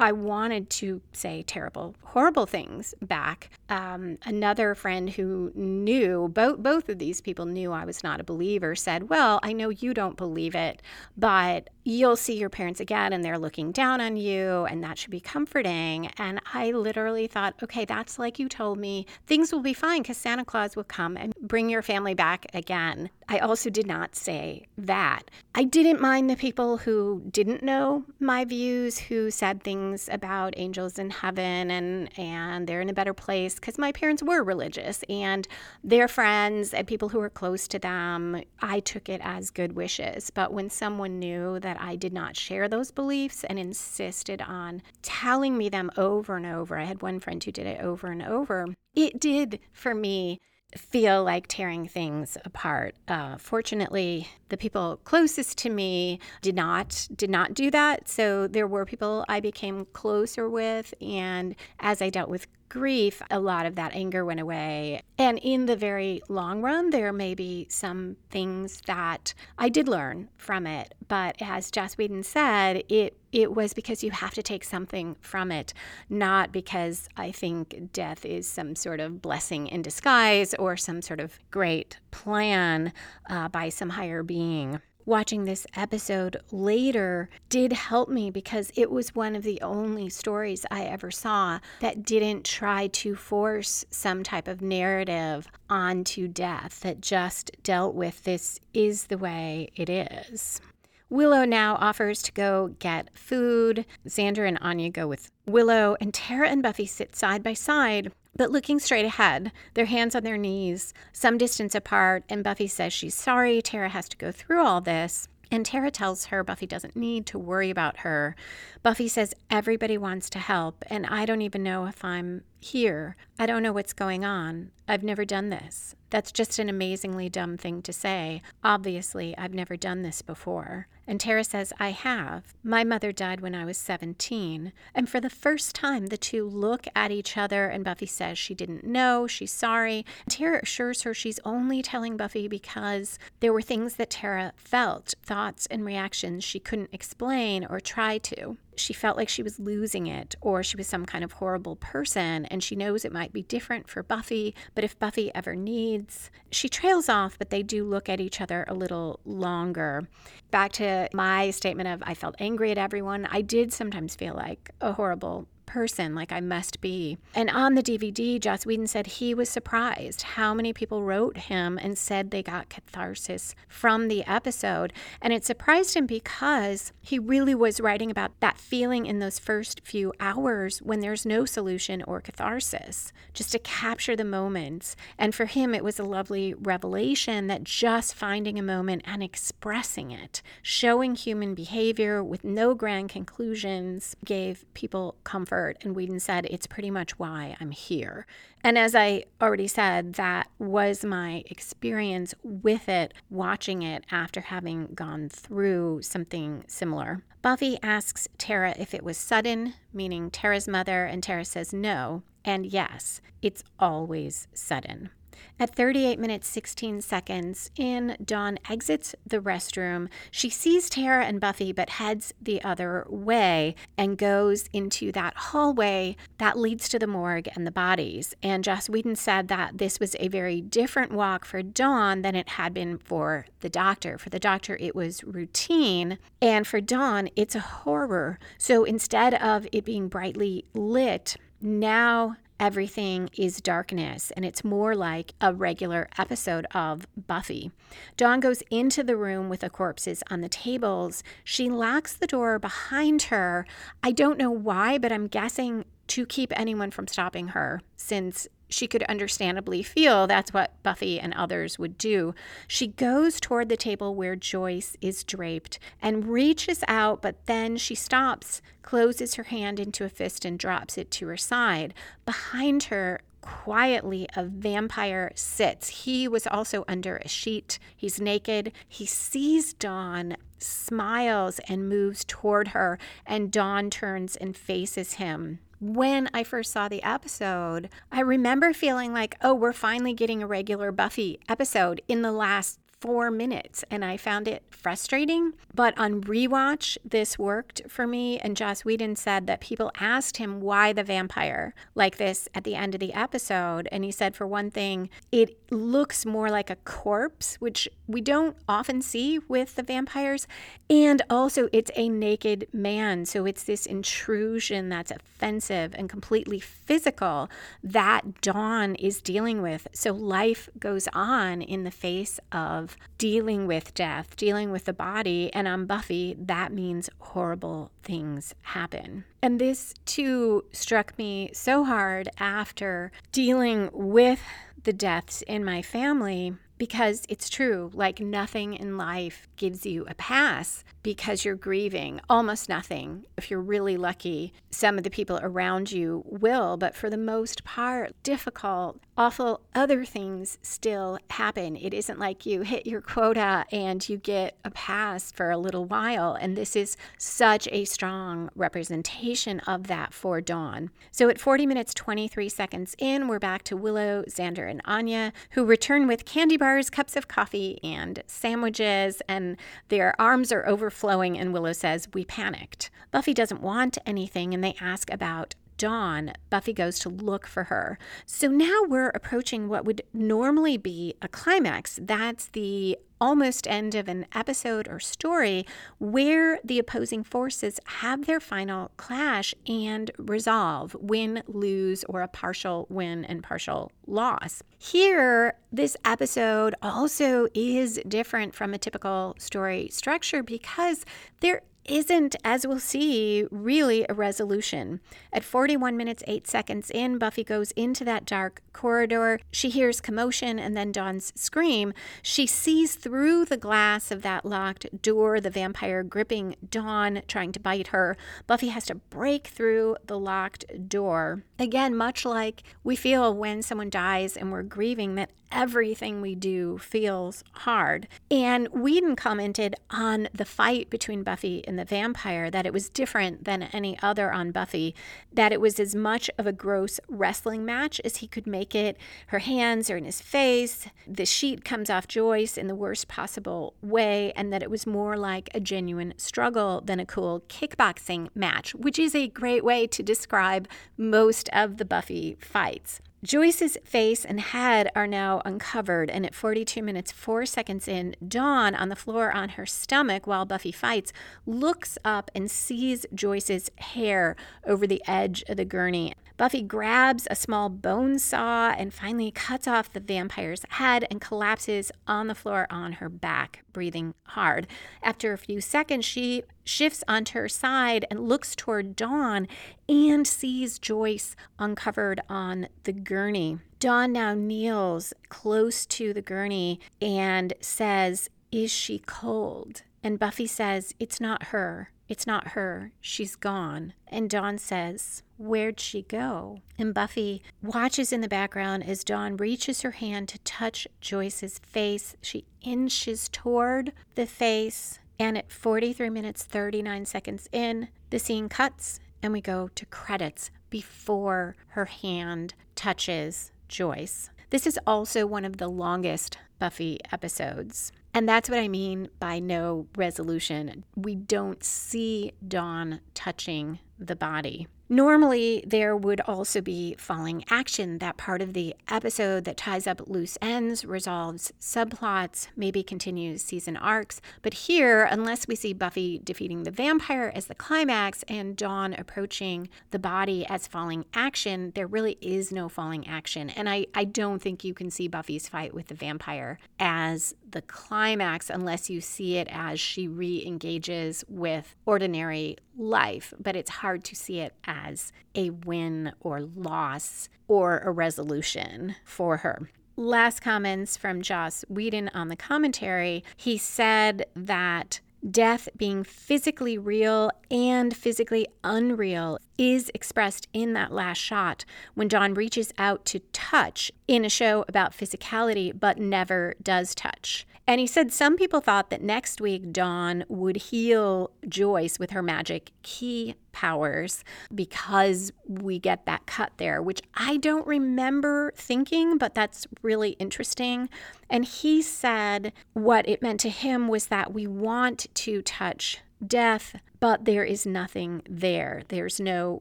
I wanted to say terrible, horrible things back. Um, another friend who knew, both, both of these people knew I was not a believer, said, Well, I know you don't believe it, but you'll see your parents again and they're looking down on you, and that should be comforting. And I literally thought, Okay, that's like you told me, things will be fine because Santa Claus will come and bring your family back again. I also did not say that. I didn't mind the people who didn't know my views, who said things about angels in heaven and, and they're in a better place because my parents were religious and their friends and people who were close to them, I took it as good wishes. But when someone knew that I did not share those beliefs and insisted on telling me them over and over, I had one friend who did it over and over, it did for me feel like tearing things apart. Uh, fortunately, the people closest to me did not did not do that. So there were people I became closer with, and as I dealt with grief, a lot of that anger went away. And in the very long run, there may be some things that I did learn from it. But as Joss Whedon said, it it was because you have to take something from it, not because I think death is some sort of blessing in disguise or some sort of great plan uh, by some higher being watching this episode later did help me because it was one of the only stories I ever saw that didn't try to force some type of narrative onto death, that just dealt with this is the way it is. Willow now offers to go get food. Xander and Anya go with Willow, and Tara and Buffy sit side by side, but looking straight ahead, their hands on their knees, some distance apart. And Buffy says she's sorry Tara has to go through all this. And Tara tells her Buffy doesn't need to worry about her. Buffy says everybody wants to help, and I don't even know if I'm here. I don't know what's going on. I've never done this. That's just an amazingly dumb thing to say. Obviously, I've never done this before. And Tara says, I have. My mother died when I was 17. And for the first time, the two look at each other, and Buffy says she didn't know, she's sorry. Tara assures her she's only telling Buffy because there were things that Tara felt, thoughts and reactions she couldn't explain or try to she felt like she was losing it or she was some kind of horrible person and she knows it might be different for Buffy, but if Buffy ever needs, she trails off, but they do look at each other a little longer. Back to my statement of I felt angry at everyone. I did sometimes feel like a horrible person like I must be. And on the DVD, Joss Whedon said he was surprised how many people wrote him and said they got catharsis from the episode. And it surprised him because he really was writing about that feeling in those first few hours when there's no solution or catharsis, just to capture the moments. And for him, it was a lovely revelation that just finding a moment and expressing it, showing human behavior with no grand conclusions, gave people comfort and Whedon said, It's pretty much why I'm here. And as I already said, that was my experience with it, watching it after having gone through something similar. Buffy asks Tara if it was sudden, meaning Tara's mother, and Tara says no. And yes, it's always sudden. At 38 minutes 16 seconds in, Dawn exits the restroom. She sees Tara and Buffy but heads the other way and goes into that hallway that leads to the morgue and the bodies. And Joss Whedon said that this was a very different walk for Dawn than it had been for the doctor. For the doctor, it was routine. And for Dawn, it's a horror. So instead of it being brightly lit, now everything is darkness and it's more like a regular episode of Buffy. Dawn goes into the room with the corpses on the tables. She locks the door behind her. I don't know why, but I'm guessing to keep anyone from stopping her since she could understandably feel that's what Buffy and others would do. She goes toward the table where Joyce is draped and reaches out, but then she stops, closes her hand into a fist, and drops it to her side. Behind her, quietly a vampire sits. He was also under a sheet. He's naked. He sees Dawn, smiles, and moves toward her, and Dawn turns and faces him when I first saw the episode, I remember feeling like, oh, we're finally getting a regular Buffy episode in the last four minutes and I found it frustrating. But on rewatch, this worked for me. And Joss Whedon said that people asked him why the vampire like this at the end of the episode. And he said, for one thing, it looks more like a corpse, which we don't often see with the vampires. And also, it's a naked man. So it's this intrusion that's offensive and completely physical that Dawn is dealing with. So life goes on in the face of dealing with death, dealing with the body. And on Buffy, that means horrible things happen. And this too struck me so hard after dealing with the deaths in my family because it's true, like nothing in life gives you a pass because you're grieving. Almost nothing. If you're really lucky, some of the people around you will, but for the most part, difficult, awful other things still happen. It isn't like you hit your quota and you get a pass for a little while. And this is such a strong representation of that for Dawn. So at 40 minutes, 23 seconds in, we're back to Willow, Xander, and Anya, who return with candy bars, cups of coffee, and sandwiches. And their arms are overflowing. And Willow says, We panicked. Buffy doesn't want anything, and they ask about Dawn, Buffy goes to look for her. So now we're approaching what would normally be a climax. That's the almost end of an episode or story where the opposing forces have their final clash and resolve win, lose, or a partial win and partial loss. Here, this episode also is different from a typical story structure because there isn't, as we'll see, really a resolution. At 41 minutes, 8 seconds in, Buffy goes into that dark corridor. She hears commotion and then Dawn's scream. She sees through the glass of that locked door the vampire gripping Dawn, trying to bite her. Buffy has to break through the locked door. Again, much like we feel when someone dies and we're grieving, that everything we do feels hard. And Whedon commented on the fight between Buffy and the vampire that it was different than any other on Buffy, that it was as much of a gross wrestling match as he could make it. Her hands are in his face, the sheet comes off Joyce in the worst possible way, and that it was more like a genuine struggle than a cool kickboxing match, which is a great way to describe most of the Buffy fights. Joyce's face and head are now uncovered, and at 42 minutes, 4 seconds in, Dawn, on the floor on her stomach while Buffy fights, looks up and sees Joyce's hair over the edge of the gurney. Buffy grabs a small bone saw and finally cuts off the vampire's head and collapses on the floor on her back, breathing hard. After a few seconds, she shifts onto her side and looks toward Dawn and sees Joyce uncovered on the gurney. Dawn now kneels close to the gurney and says, Is she cold? And Buffy says, It's not her. It's not her. She's gone. And Dawn says, Where'd she go? And Buffy watches in the background as Dawn reaches her hand to touch Joyce's face. She inches toward the face. And at 43 minutes, 39 seconds in, the scene cuts and we go to credits before her hand touches Joyce. This is also one of the longest Buffy episodes. And that's what I mean by no resolution. We don't see Dawn touching the body. Normally, there would also be falling action, that part of the episode that ties up loose ends, resolves subplots, maybe continues season arcs. But here, unless we see Buffy defeating the vampire as the climax and Dawn approaching the body as falling action, there really is no falling action. And I, I don't think you can see Buffy's fight with the vampire as the climax unless you see it as she re engages with ordinary life. But it's hard to see it as a win or loss or a resolution for her. Last comments from Joss Whedon on the commentary. He said that death being physically real and physically unreal is expressed in that last shot when Dawn reaches out to touch in a show about physicality but never does touch. And he said some people thought that next week Dawn would heal Joyce with her magic key powers because we get that cut there, which I don't remember thinking, but that's really interesting. And he said what it meant to him was that we want to touch death, but there is nothing there. There's no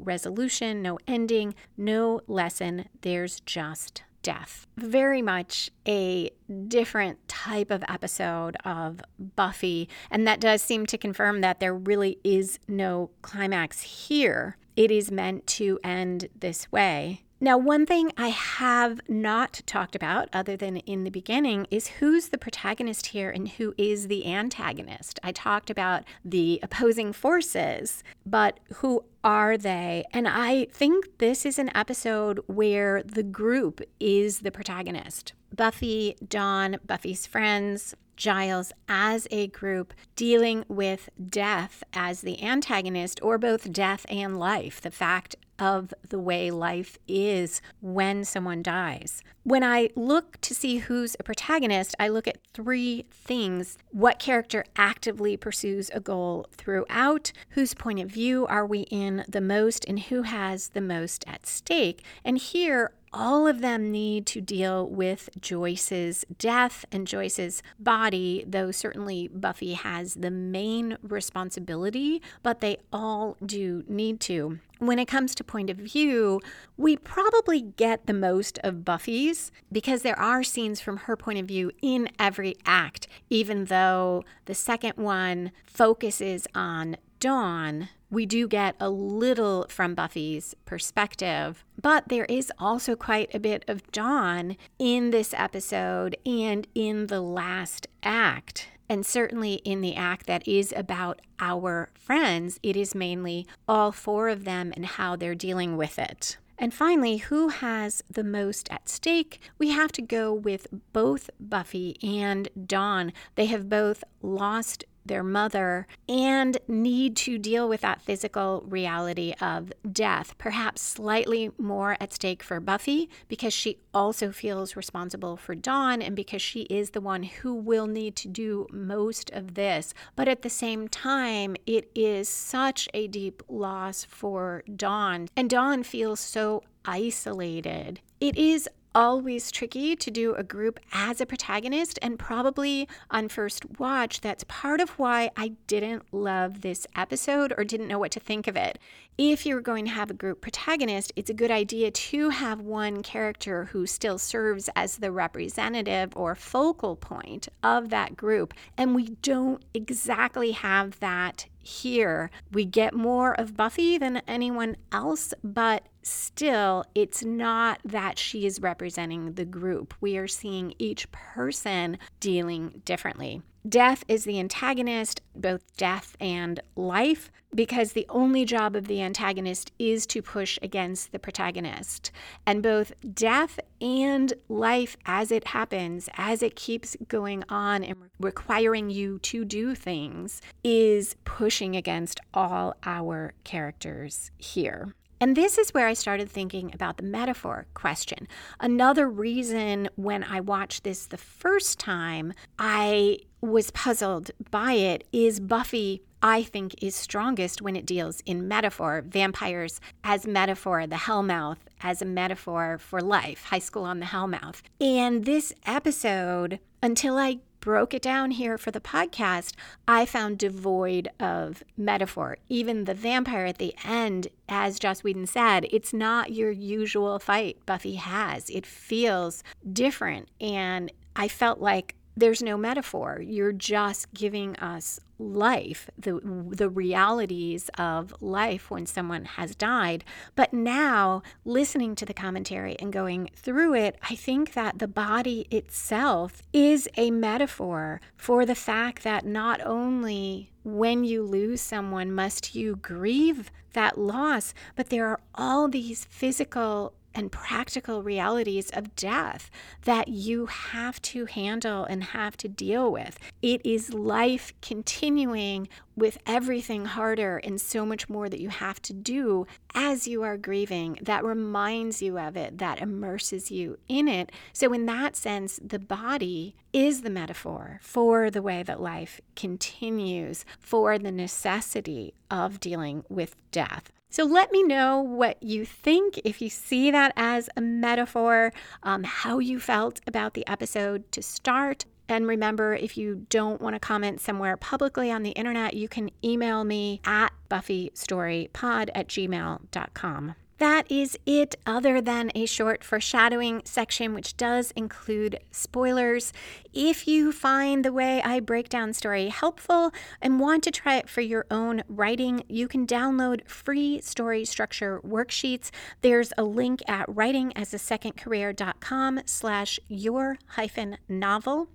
resolution, no ending, no lesson. There's just death. Very much a different type of episode of Buffy. And that does seem to confirm that there really is no climax here. It is meant to end this way. Now, one thing I have not talked about, other than in the beginning, is who's the protagonist here and who is the antagonist. I talked about the opposing forces, but who are they? And I think this is an episode where the group is the protagonist. Buffy, Dawn, Buffy's friends, Giles as a group dealing with death as the antagonist, or both death and life, the fact of the way life is when someone dies. When I look to see who's a protagonist, I look at three things. What character actively pursues a goal throughout? Whose point of view are we in the most? And who has the most at stake? And here, all of them need to deal with Joyce's death and Joyce's body, though certainly Buffy has the main responsibility, but they all do need to. When it comes to point of view, we probably get the most of Buffy's because there are scenes from her point of view in every act, even though the second one focuses on Dawn we do get a little from Buffy's perspective, but there is also quite a bit of Dawn in this episode and in the last act. And certainly in the act that is about our friends, it is mainly all four of them and how they're dealing with it. And finally, who has the most at stake? We have to go with both Buffy and Dawn. They have both lost their mother and need to deal with that physical reality of death. Perhaps slightly more at stake for Buffy because she also feels responsible for Dawn and because she is the one who will need to do most of this. But at the same time, it is such a deep loss for Dawn. And Dawn feels so isolated. It is always tricky to do a group as a protagonist, and probably on first watch, that's part of why I didn't love this episode or didn't know what to think of it. If you're going to have a group protagonist, it's a good idea to have one character who still serves as the representative or focal point of that group. And we don't exactly have that here. We get more of Buffy than anyone else, but still, it's not that she is representing the group. We are seeing each person dealing differently. Death is the antagonist, both death and life, because the only job of the antagonist is to push against the protagonist. And both death and life, as it happens, as it keeps going on and requiring you to do things, is pushing against all our characters here. And this is where I started thinking about the metaphor question. Another reason when I watched this the first time, I was puzzled by it is Buffy, I think, is strongest when it deals in metaphor. Vampires as metaphor, the Hellmouth as a metaphor for life, high school on the Hellmouth. And this episode, until I broke it down here for the podcast, I found devoid of metaphor. Even the vampire at the end, as Joss Whedon said, it's not your usual fight Buffy has. It feels different. And I felt like there's no metaphor. You're just giving us life, the the realities of life when someone has died. But now, listening to the commentary and going through it, I think that the body itself is a metaphor for the fact that not only when you lose someone must you grieve that loss, but there are all these physical and practical realities of death that you have to handle and have to deal with. It is life continuing with everything harder and so much more that you have to do as you are grieving that reminds you of it, that immerses you in it. So, in that sense, the body is the metaphor for the way that life continues, for the necessity of dealing with death. So let me know what you think, if you see that as a metaphor, um, how you felt about the episode to start. And remember, if you don't want to comment somewhere publicly on the internet, you can email me at buffystorypod at gmail.com. That is it, other than a short foreshadowing section, which does include spoilers. If you find the way I break down story helpful and want to try it for your own writing, you can download free story structure worksheets. There's a link at writingasasecondcareer.com slash your hyphen novel.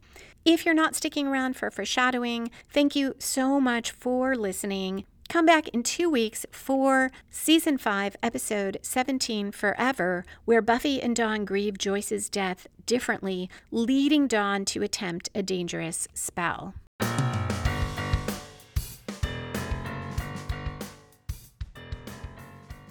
If you're not sticking around for foreshadowing, thank you so much for listening. Come back in two weeks for season 5, episode 17 Forever, where Buffy and Dawn grieve Joyce's death differently, leading Dawn to attempt a dangerous spell.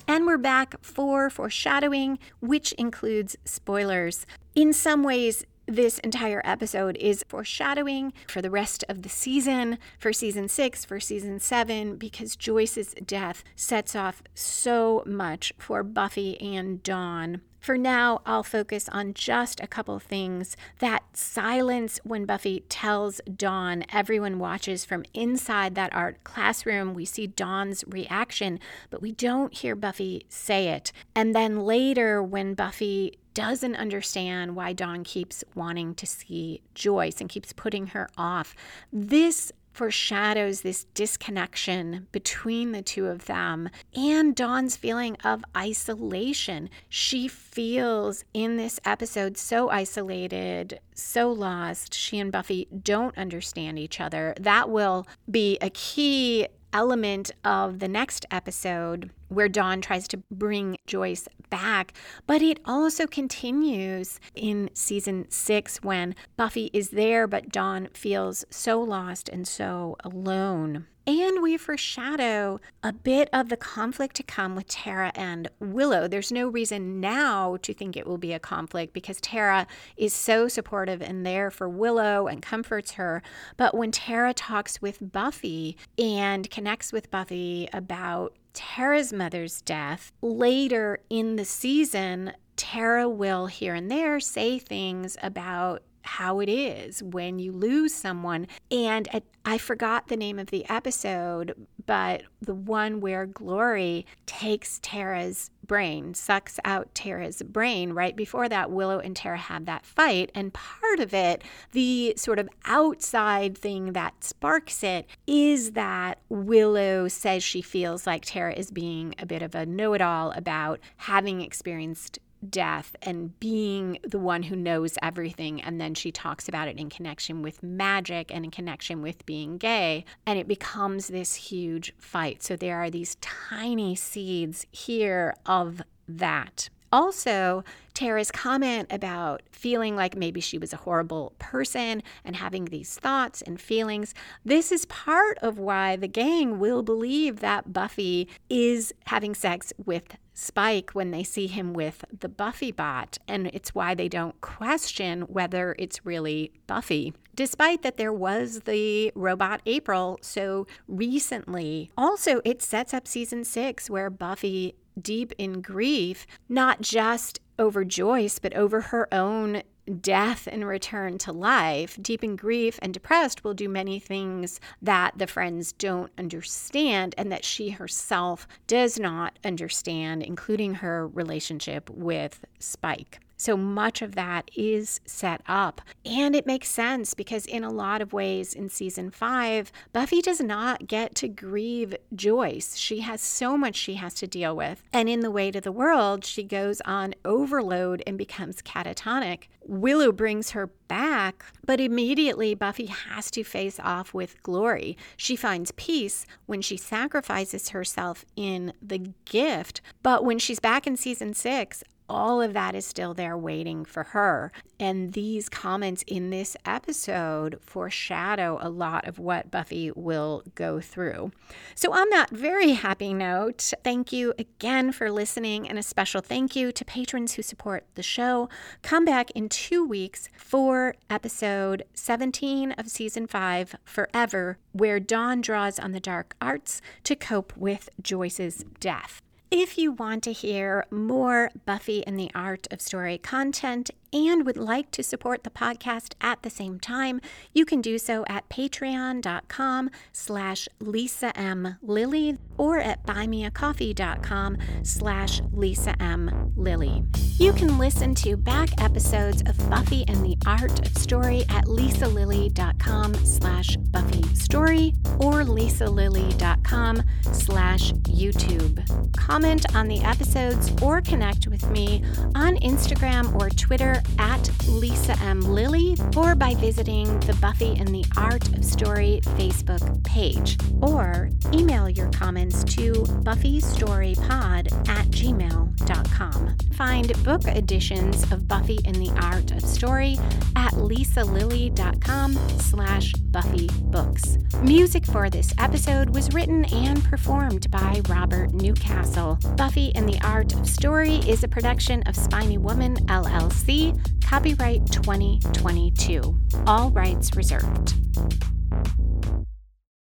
And we're back for foreshadowing, which includes spoilers. In some ways, this entire episode is foreshadowing for the rest of the season, for season six, for season seven, because Joyce's death sets off so much for Buffy and Dawn for now, I'll focus on just a couple things. That silence when Buffy tells Dawn, everyone watches from inside that art classroom. We see Dawn's reaction, but we don't hear Buffy say it. And then later, when Buffy doesn't understand why Dawn keeps wanting to see Joyce and keeps putting her off. This foreshadows this disconnection between the two of them and Dawn's feeling of isolation. She feels in this episode so isolated, so lost. She and Buffy don't understand each other. That will be a key element of the next episode where Dawn tries to bring Joyce back, but it also continues in season six when Buffy is there, but Dawn feels so lost and so alone. And we foreshadow a bit of the conflict to come with Tara and Willow. There's no reason now to think it will be a conflict because Tara is so supportive and there for Willow and comforts her. But when Tara talks with Buffy and connects with Buffy about Tara's mother's death, later in the season, Tara will here and there say things about how it is when you lose someone. And I forgot the name of the episode, but the one where Glory takes Tara's brain, sucks out Tara's brain. Right before that, Willow and Tara have that fight. And part of it, the sort of outside thing that sparks it, is that Willow says she feels like Tara is being a bit of a know it all about having experienced death and being the one who knows everything. And then she talks about it in connection with magic and in connection with being gay. And it becomes this huge fight. So there are these tiny seeds here of that. Also, Tara's comment about feeling like maybe she was a horrible person and having these thoughts and feelings, this is part of why the gang will believe that Buffy is having sex with Spike when they see him with the Buffy bot, and it's why they don't question whether it's really Buffy. Despite that there was the robot April so recently. Also, it sets up season six where Buffy deep in grief, not just over Joyce, but over her own death and return to life, deep in grief and depressed, will do many things that the friends don't understand and that she herself does not understand, including her relationship with Spike. So much of that is set up. And it makes sense because, in a lot of ways, in season five, Buffy does not get to grieve Joyce. She has so much she has to deal with. And in The Weight of the World, she goes on overload and becomes catatonic. Willow brings her back, but immediately Buffy has to face off with Glory. She finds peace when she sacrifices herself in the gift, but when she's back in season six, all of that is still there waiting for her. And these comments in this episode foreshadow a lot of what Buffy will go through. So, on that very happy note, thank you again for listening, and a special thank you to patrons who support the show. Come back in two weeks for episode 17 of season 5, Forever, where Dawn draws on the dark arts to cope with Joyce's death. If you want to hear more Buffy and the Art of Story content and would like to support the podcast at the same time, you can do so at patreon.com slash Lisa M. Lilly or at buymeacoffee.com slash Lisa M. Lilly. You can listen to back episodes of Buffy and the Art of Story at lisalilly.com slash Buffy Story or lisalilly.com slash YouTube. Comment on the episodes or connect with me on Instagram or Twitter at Lisa M. Lilly or by visiting the Buffy and the Art of Story Facebook page or email your comments to buffystorypod at gmail.com. Find book editions of Buffy and the Art of Story at lisalilly.com slash Buffy books. Music for this episode was written and performed by Robert Newcastle. Buffy and the Art of Story is a production of Spiny Woman LLC, copyright 2022. All rights reserved.